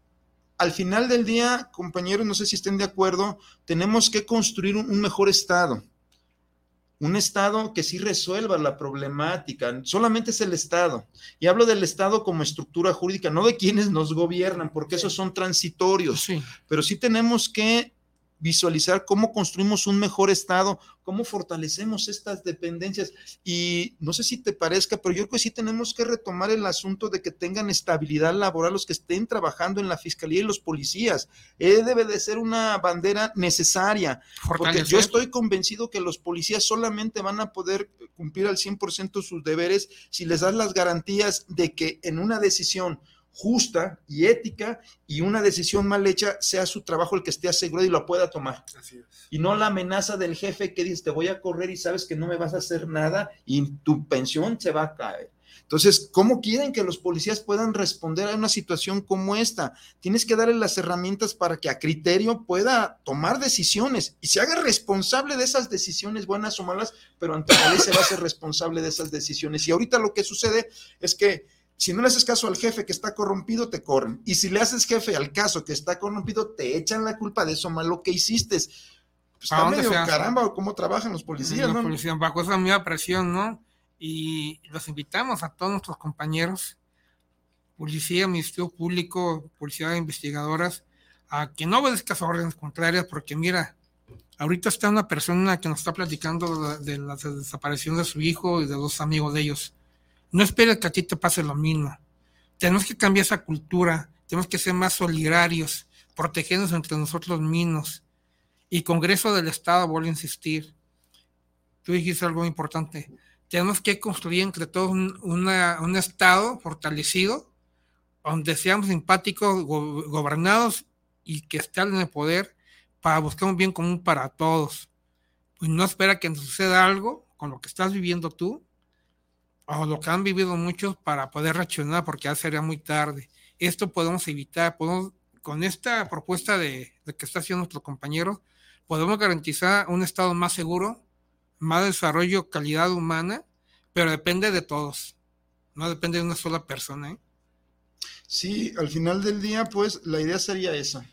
al final del día, compañeros, no sé si estén de acuerdo, tenemos que construir un, mejor Estado. Un Estado que sí resuelva la problemática. Solamente es el Estado. Y hablo del Estado como estructura jurídica, no de quienes nos gobiernan, porque esos son transitorios. Pero sí tenemos que visualizar cómo construimos un mejor Estado, cómo fortalecemos estas dependencias. Y no sé si te parezca, pero yo creo que sí tenemos que retomar el asunto de que tengan estabilidad laboral los que estén trabajando en la Fiscalía y los policías. Eh, debe de ser una bandera necesaria, porque yo estoy convencido que los policías solamente van a poder cumplir al 100% sus deberes si les das las garantías de que en una decisión justa y ética y una decisión mal hecha sea su trabajo el que esté asegurado y lo pueda tomar. Y no la amenaza del jefe que dice, te voy a correr y sabes que no me vas a hacer nada y tu pensión se va a caer. Entonces, ¿cómo quieren que los policías puedan responder a una situación como esta? Tienes que darle las herramientas para que a criterio pueda tomar decisiones y se haga responsable de esas decisiones, buenas o malas, pero ante la ley se va a ser responsable de esas decisiones. Y ahorita lo que sucede es que si no le haces caso al jefe que está corrompido, te corren. Y si le haces jefe al caso que está corrompido, te echan la culpa de eso malo que hiciste. Pues está medio caramba cómo trabajan los policías, ¿no? Policía, bajo esa misma presión, ¿no? Y los invitamos a todos nuestros compañeros, policía, ministerio público, policía investigadoras, a que no obedezcas órdenes contrarias, porque mira, ahorita está una persona que nos está platicando de la desaparición de su hijo y de dos amigos de ellos no esperes que a ti te pase lo mismo. Tenemos que cambiar esa cultura, tenemos que ser más solidarios, protegernos entre nosotros mismos. Y Congreso del Estado, vuelvo a insistir, tú dijiste algo importante, tenemos que construir entre todos un, Estado fortalecido, donde seamos simpáticos, gobernados y que estén en el poder para buscar un bien común para todos. Pues no espera que nos suceda algo con lo que estás viviendo tú o lo que han vivido muchos para poder reaccionar porque ya sería muy tarde. Esto podemos evitar, podemos, con esta propuesta de, que está haciendo nuestro compañero, podemos garantizar un estado más seguro, más desarrollo, calidad humana, pero depende de todos, no depende de una sola persona. ¿eh? Sí, al final del día, pues la idea sería esa,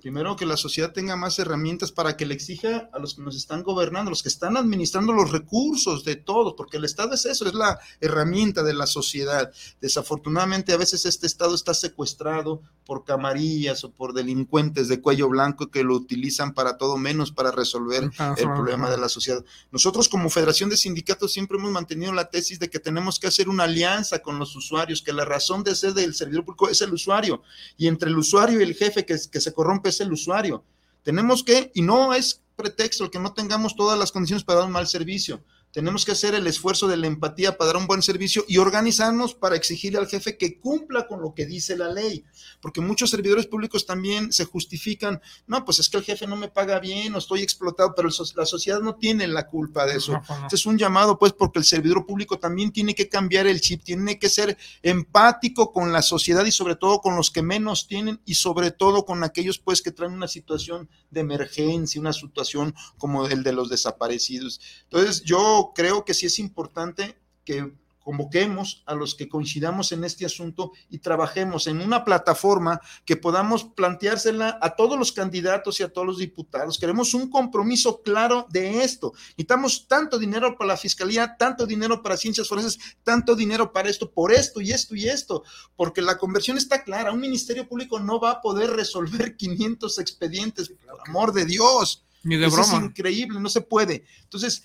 Primero, que la sociedad tenga más herramientas para que le exija a los que nos están gobernando, los que están administrando los recursos de todos, porque el Estado es eso, es la herramienta de la sociedad. Desafortunadamente, a veces este Estado está secuestrado por camarillas o por delincuentes de cuello blanco que lo utilizan para todo menos para resolver el problema de la sociedad. Nosotros como Federación de Sindicatos siempre hemos mantenido la tesis de que tenemos que hacer una alianza con los usuarios, que la razón de ser del servidor público es el usuario, y entre el usuario y el jefe que, que se corrompe es el usuario. Tenemos que, y no es pretexto el que no tengamos todas las condiciones para dar un mal servicio, tenemos que hacer el esfuerzo de la empatía para dar un buen servicio y organizarnos para exigirle al jefe que cumpla con lo que dice la ley. Porque muchos servidores públicos también se justifican, no, pues es que el jefe no me paga bien o estoy explotado, pero la sociedad no tiene la culpa de eso. Este es un llamado, pues, porque el servidor público también tiene que cambiar el chip, tiene que ser empático con la sociedad y sobre todo con los que menos tienen y sobre todo con aquellos, pues, que traen una situación de emergencia, una situación como el de los desaparecidos. Entonces, yo creo que sí es importante que convoquemos a los que coincidamos en este asunto y trabajemos en una plataforma que podamos planteársela a todos los candidatos y a todos los diputados. Queremos un compromiso claro de esto. Necesitamos tanto dinero para la fiscalía, tanto dinero para ciencias forenses, tanto dinero para esto, por esto y esto y esto, porque la conversión está clara. Un ministerio público no va a poder resolver (laughs) 500 expedientes, por amor de Dios. Ni de Eso broma. es increíble, no se puede. Entonces,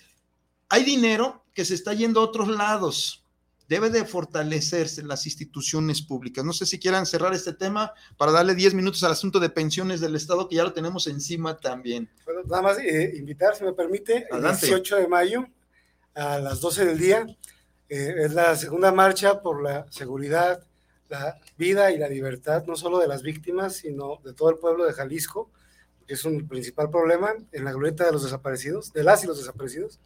hay dinero que se está yendo a otros lados. Debe de fortalecerse las instituciones públicas. No sé si quieran cerrar este tema para darle 10 minutos al asunto de pensiones del Estado, que ya lo tenemos encima también. Bueno, nada más eh, invitar, si me permite, el Adelante. 18 de mayo a las 12 del día. eh, es la segunda marcha por la seguridad, la vida y la libertad, no solo de las víctimas, sino de todo el pueblo de Jalisco, que es un principal problema en la glorieta de los desaparecidos, de las y los desaparecidos.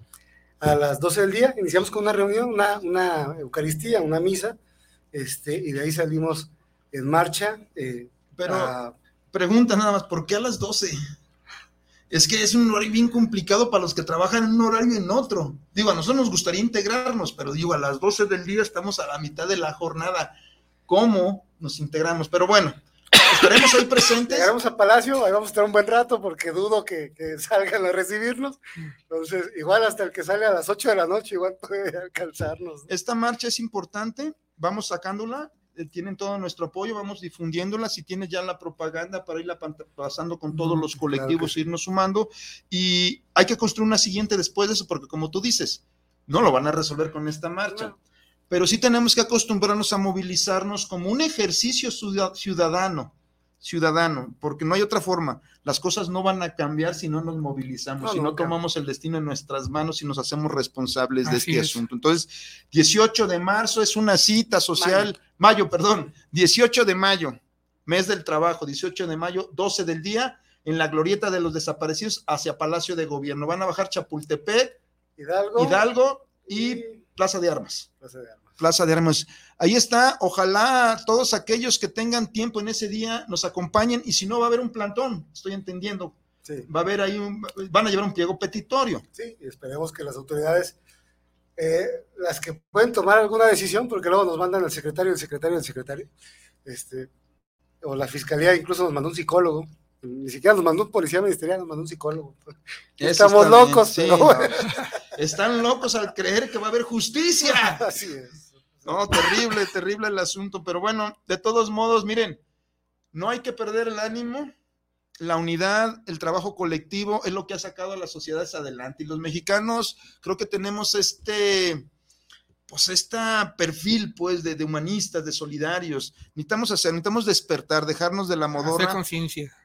A las 12 del día iniciamos con una reunión, una, una Eucaristía, una misa, este, y de ahí salimos en marcha. eh, Pero a- pregunta nada más, ¿por qué a las 12? Es que es un horario bien complicado para los que trabajan en un horario y en otro. Digo, a nosotros nos gustaría integrarnos, pero digo, a las 12 del día estamos a la mitad de la jornada. ¿Cómo nos integramos? Pero bueno, estaremos hoy presentes. Llegaremos a Palacio, ahí vamos a estar un buen rato porque dudo que, que salgan a recibirnos. Entonces, igual hasta el que sale a las 8 de la noche, igual puede alcanzarnos. ¿no? Esta marcha es importante, vamos sacándola, eh, tienen todo nuestro apoyo, vamos difundiéndola, si tienes ya la propaganda para irla pasando con todos los Claro que colectivos, irnos sumando, y hay que construir una siguiente después de eso, porque como tú dices, no lo van a resolver con esta marcha. Pero sí tenemos que acostumbrarnos a movilizarnos como un ejercicio ciudad- ciudadano, ciudadano, porque no hay otra forma. Las cosas no van a cambiar si no nos movilizamos, No, si no nunca. tomamos el destino en nuestras manos y nos hacemos responsables de Así este es. asunto. Entonces, 18 de marzo es una cita social, mayo. perdón, 18 de mayo, mes del trabajo, 18 de mayo, 12 del día, en la glorieta de los desaparecidos hacia Palacio de Gobierno. Van a bajar Chapultepec, Hidalgo. Hidalgo y Plaza de Armas. Plaza de Armas. Plaza de Armas. Ahí está, ojalá todos aquellos que tengan tiempo en ese día nos acompañen y si no va a haber un plantón, estoy entendiendo, Sí, va a haber ahí un, van a llevar un pliego petitorio. sí, esperemos que las autoridades, eh, las que pueden tomar alguna decisión, porque luego nos mandan el secretario, el secretario, el secretario, este, o la fiscalía incluso nos mandó un psicólogo. Ni siquiera nos mandó un policía ministerial, nos mandó un psicólogo. Eso Estamos locos, sí, pero no. (laughs) Están locos al creer que va a haber justicia. (laughs) Así es. No, terrible, terrible el asunto, pero bueno, de todos modos, miren, no hay que perder el ánimo, la unidad, el trabajo colectivo es lo que ha sacado a las sociedades adelante y los mexicanos creo que tenemos este, pues este perfil pues de, de humanistas, de solidarios, necesitamos hacer, necesitamos despertar, dejarnos de la Hacer modorra, conciencia.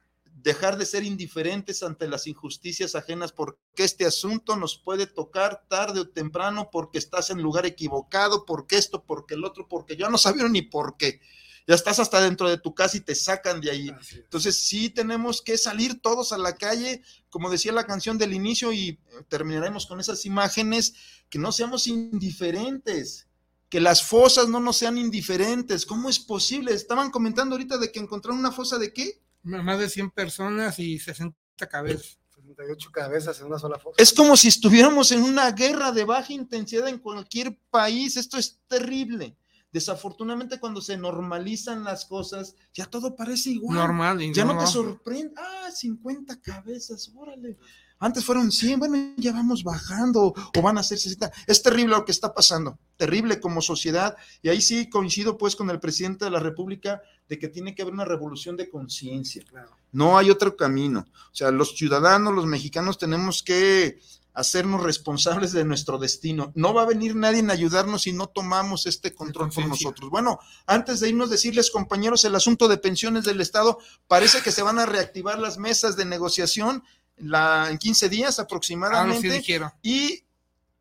Dejar de ser indiferentes ante las injusticias ajenas, porque este asunto nos puede tocar tarde o temprano, porque estás en lugar equivocado, porque esto, porque el otro, porque ya no sabieron ni por qué. Ya estás hasta dentro de tu casa y te sacan de ahí. Entonces sí tenemos que salir todos a la calle, como decía la canción del inicio, y eh, terminaremos con esas imágenes, que no seamos indiferentes, que las fosas no nos sean indiferentes. ¿Cómo es posible? Estaban comentando ahorita de que encontraron una fosa de qué? Más de 100 personas y 60 cabezas. 68 cabezas en una sola foto. Es como si estuviéramos en una guerra de baja intensidad en cualquier país. Esto es terrible. Desafortunadamente, cuando se normalizan las cosas, ya todo parece igual. Normal. y Ya no te sorprende. Ah, 50 cabezas, órale. Antes fueron 100, bueno, ya vamos bajando o van a ser 60. Es terrible lo que está pasando, terrible como sociedad. Y ahí sí coincido pues con el presidente de la República de que tiene que haber una revolución de conciencia. Claro. No hay otro camino. O sea, los ciudadanos, los mexicanos tenemos que hacernos responsables de nuestro destino. No va a venir nadie a ayudarnos si no tomamos este control por nosotros. Bueno, antes de irnos, decirles, compañeros, el asunto de pensiones del Estado, parece que se van a reactivar las mesas de negociación la, en 15 días Ah, no, sí aproximadamente dijeron. y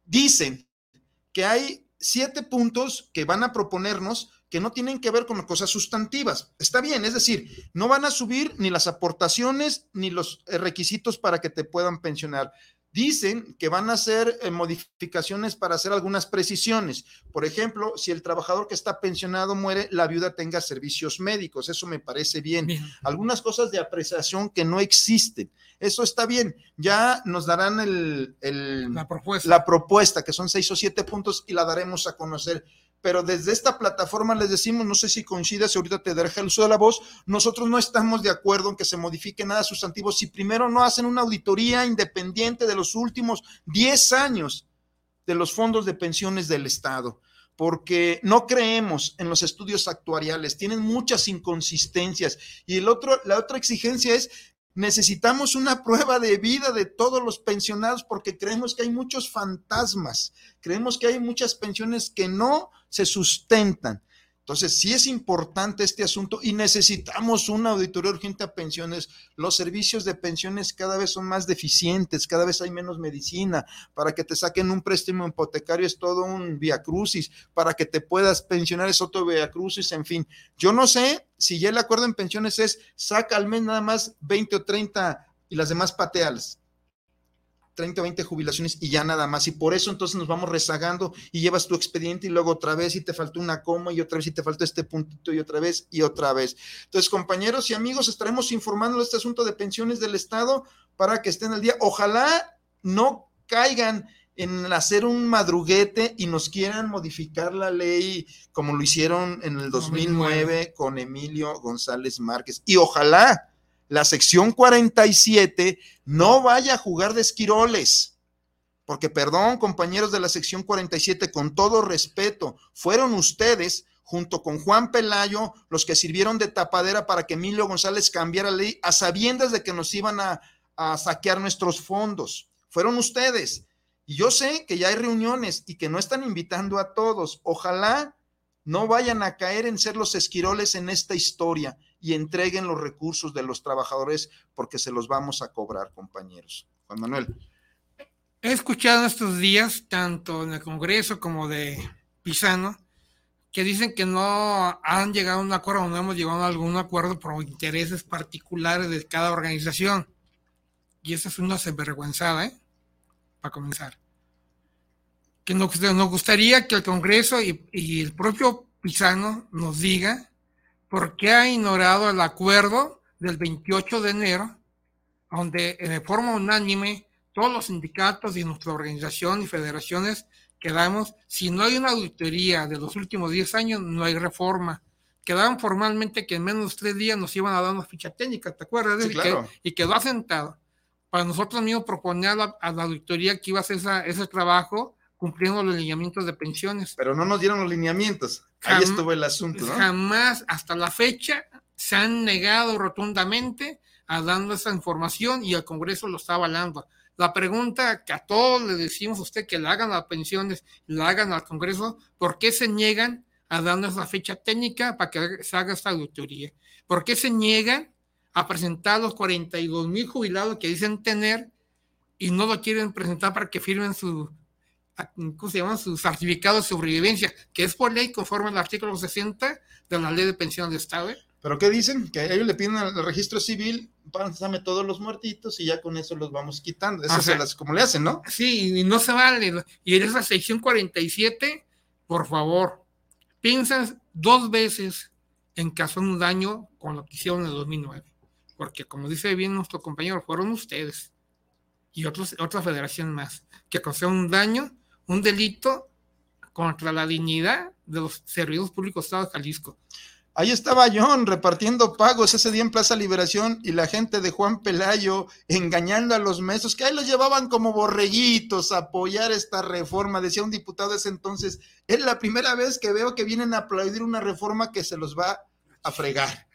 dicen que hay siete puntos que van a proponernos que no tienen que ver con cosas sustantivas. Está bien, es decir, no van a subir ni las aportaciones ni los requisitos para que te puedan pensionar. Dicen que van a hacer eh, modificaciones para hacer algunas precisiones. Por ejemplo, si el trabajador que está pensionado muere, la viuda tenga servicios médicos. Eso me parece bien. Algunas cosas de apreciación que no existen. Eso está bien. Ya nos darán el, la, propuesta. la propuesta, que son seis o siete puntos, y la daremos a conocer pero desde esta plataforma les decimos, no sé si coincides, ahorita te daré el uso de la voz, nosotros no estamos de acuerdo en que se modifique nada sustantivo si primero no hacen una auditoría independiente de los últimos 10 años de los fondos de pensiones del Estado porque no creemos en los estudios actuariales, tienen muchas inconsistencias. Y el otro, la otra exigencia es Necesitamos una (laughs) prueba de vida de todos los pensionados porque creemos que hay muchos fantasmas, creemos que hay muchas pensiones que no se sustentan. Entonces, sí es importante este asunto y necesitamos una auditoría urgente a pensiones. Los servicios de pensiones cada vez son más deficientes, cada vez hay menos medicina. Para que te saquen un préstamo hipotecario es todo un via crucis. Para que te puedas pensionar es otro via crucis. En fin, yo no sé si ya el acuerdo en pensiones es saca al mes nada más 20 o 30 y las demás pateales 30 o 20 jubilaciones y ya nada más. Y por eso entonces nos vamos rezagando y llevas tu expediente y luego otra vez y te faltó una coma y otra vez y te faltó este puntito y otra vez y otra vez. Entonces, compañeros y amigos, estaremos informando de este asunto de pensiones del Estado para que estén al día. Ojalá no caigan en hacer un madruguete y nos quieran modificar la ley como lo hicieron en el 2009 con Emilio González Márquez. Y ojalá la sección 47 no vaya a jugar de esquiroles. Porque, perdón, compañeros de la sección 47, con todo respeto, fueron ustedes, junto con Juan Pelayo, los que sirvieron de tapadera para que Emilio González cambiara ley a sabiendas de que nos iban a, a saquear nuestros fondos. Fueron ustedes. Y yo sé que ya hay reuniones y que no están invitando a todos. Ojalá no vayan a caer en ser los esquiroles en esta historia y entreguen los recursos de los trabajadores porque se los vamos a cobrar, compañeros. Juan Manuel. He escuchado estos días, tanto en el Congreso como de Pisano, que dicen que no han llegado a un acuerdo o no hemos llegado a algún acuerdo por intereses particulares de cada organización. Y esa es una sinvergüenzada, ¿eh? Para comenzar. Que nos, gustaría que el Congreso y, y el propio Pisano nos diga ¿por qué ha ignorado el acuerdo del 28 de enero, donde de forma unánime todos los sindicatos y nuestra organización y federaciones quedamos, si no hay una auditoría de los últimos 10 años, no hay reforma. Quedaron formalmente que en menos de tres días nos iban a dar una ficha técnica, ¿te acuerdas? y, quedó asentado. Para nosotros mismos proponer a la, auditoría que iba a hacer ese trabajo cumpliendo los lineamientos de pensiones. Pero no nos dieron los lineamientos. Ahí estuvo el asunto, ¿no? Jamás, hasta la fecha, se han negado rotundamente a dando esa información y el Congreso lo está avalando. La pregunta que a todos le decimos a usted que le hagan las pensiones, le hagan al Congreso, ¿por qué se niegan a darnos la fecha técnica para que se haga esta auditoría? ¿Por qué se niegan a presentar los 42 mil jubilados que dicen tener y no lo quieren presentar para que firmen su ¿cómo se llama? Su certificado de sobrevivencia, que es por ley conforme al artículo 60 de la ley de pensión de Estado. ¿eh? ¿Pero qué dicen? Que ellos le piden al registro civil, pásame todos los muertitos y ya con eso los vamos quitando. Eso es como le hacen, ¿no? Sí, y no se vale. Y en esa sección 47, por favor, piensan dos veces en caso de un daño con lo que hicieron en el 2009. Porque como dice bien nuestro compañero, fueron ustedes y otros, otras federaciones más que causaron un daño un delito contra la dignidad de los servidores públicos del Estado de Jalisco. Ahí estaba John repartiendo pagos ese día en Plaza Liberación y la gente de Juan Pelayo engañando a los mesos, que ahí los llevaban como borreguitos a apoyar esta reforma, decía un diputado de ese entonces. Es la primera vez que veo que vienen a aplaudir una reforma que se los va a fregar.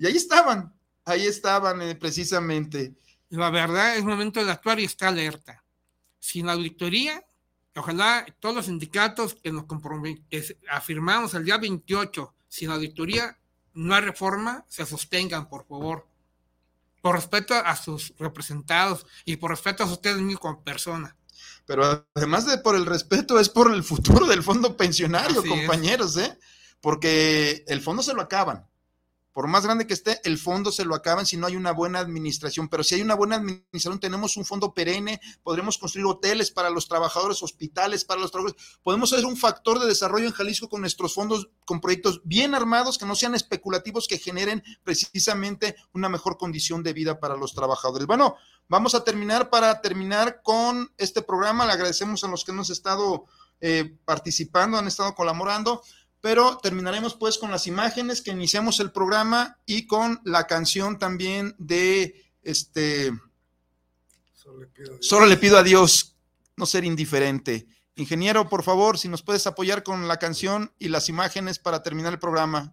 Y ahí estaban, ahí estaban eh, precisamente. La verdad es momento de actuar y está alerta. Sin auditoría, Ojalá todos los sindicatos que nos afirmamos el día 28, sin auditoría, no hay reforma, se sostengan, por favor. Por respeto a sus representados y por respeto a ustedes mismos como persona. Pero además de por el respeto, es por el futuro del fondo pensionario, compañeros, ¿eh? Porque el fondo se lo acaban. Por más grande que esté, el fondo se lo acaban si no hay una buena administración. Pero si hay una buena administración, tenemos un fondo perenne, podremos construir hoteles para los trabajadores, hospitales para los trabajadores. Podemos ser un factor de desarrollo en Jalisco con nuestros fondos, con proyectos bien armados, que no sean especulativos, que generen precisamente una mejor condición de vida para los trabajadores. Bueno, vamos a terminar para terminar con este programa. Le agradecemos a los que nos han estado eh, participando, han estado colaborando pero terminaremos pues con las imágenes que iniciamos el programa y con la canción también de este Solo le pido a Dios, no ser indiferente. Ingeniero, por favor, si nos puedes apoyar con la canción y las imágenes para terminar el programa.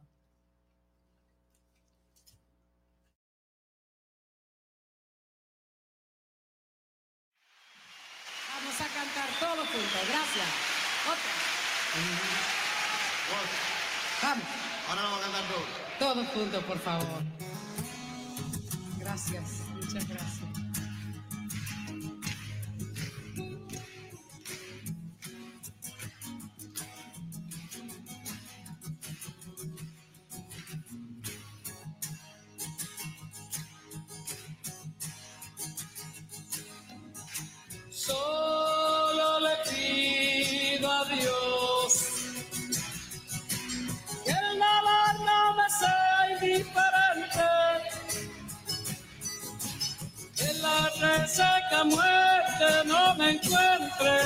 Vamos a cantar todos juntos. Gracias. Otra. Vamos. Ahora vamos a cantar todos. Por favor. Gracias, muchas gracias. En la reseca muerte no me encuentre,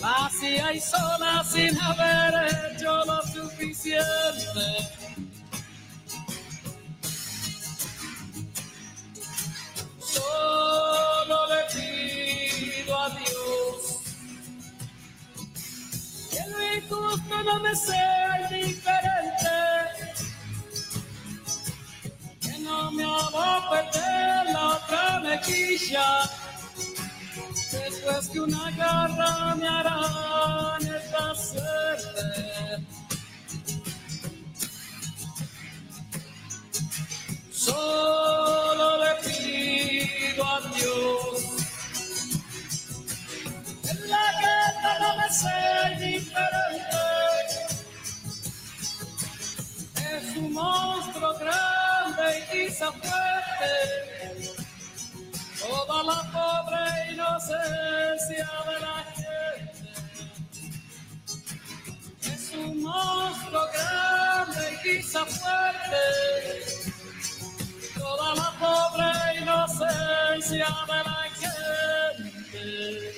vacía y sola sin haber hecho lo suficiente. Solo le pido a Dios que mi gusto no me sea indiferente hago perder la otra mejilla. Después que una garra me hará esta suerte. Solo le pido a Dios. En la guerra no me sé diferente. Es un monstruo grande y quizá fuerte toda la pobre inocencia de la gente. Es un monstruo grande y quizá fuerte toda la pobre inocencia de la gente.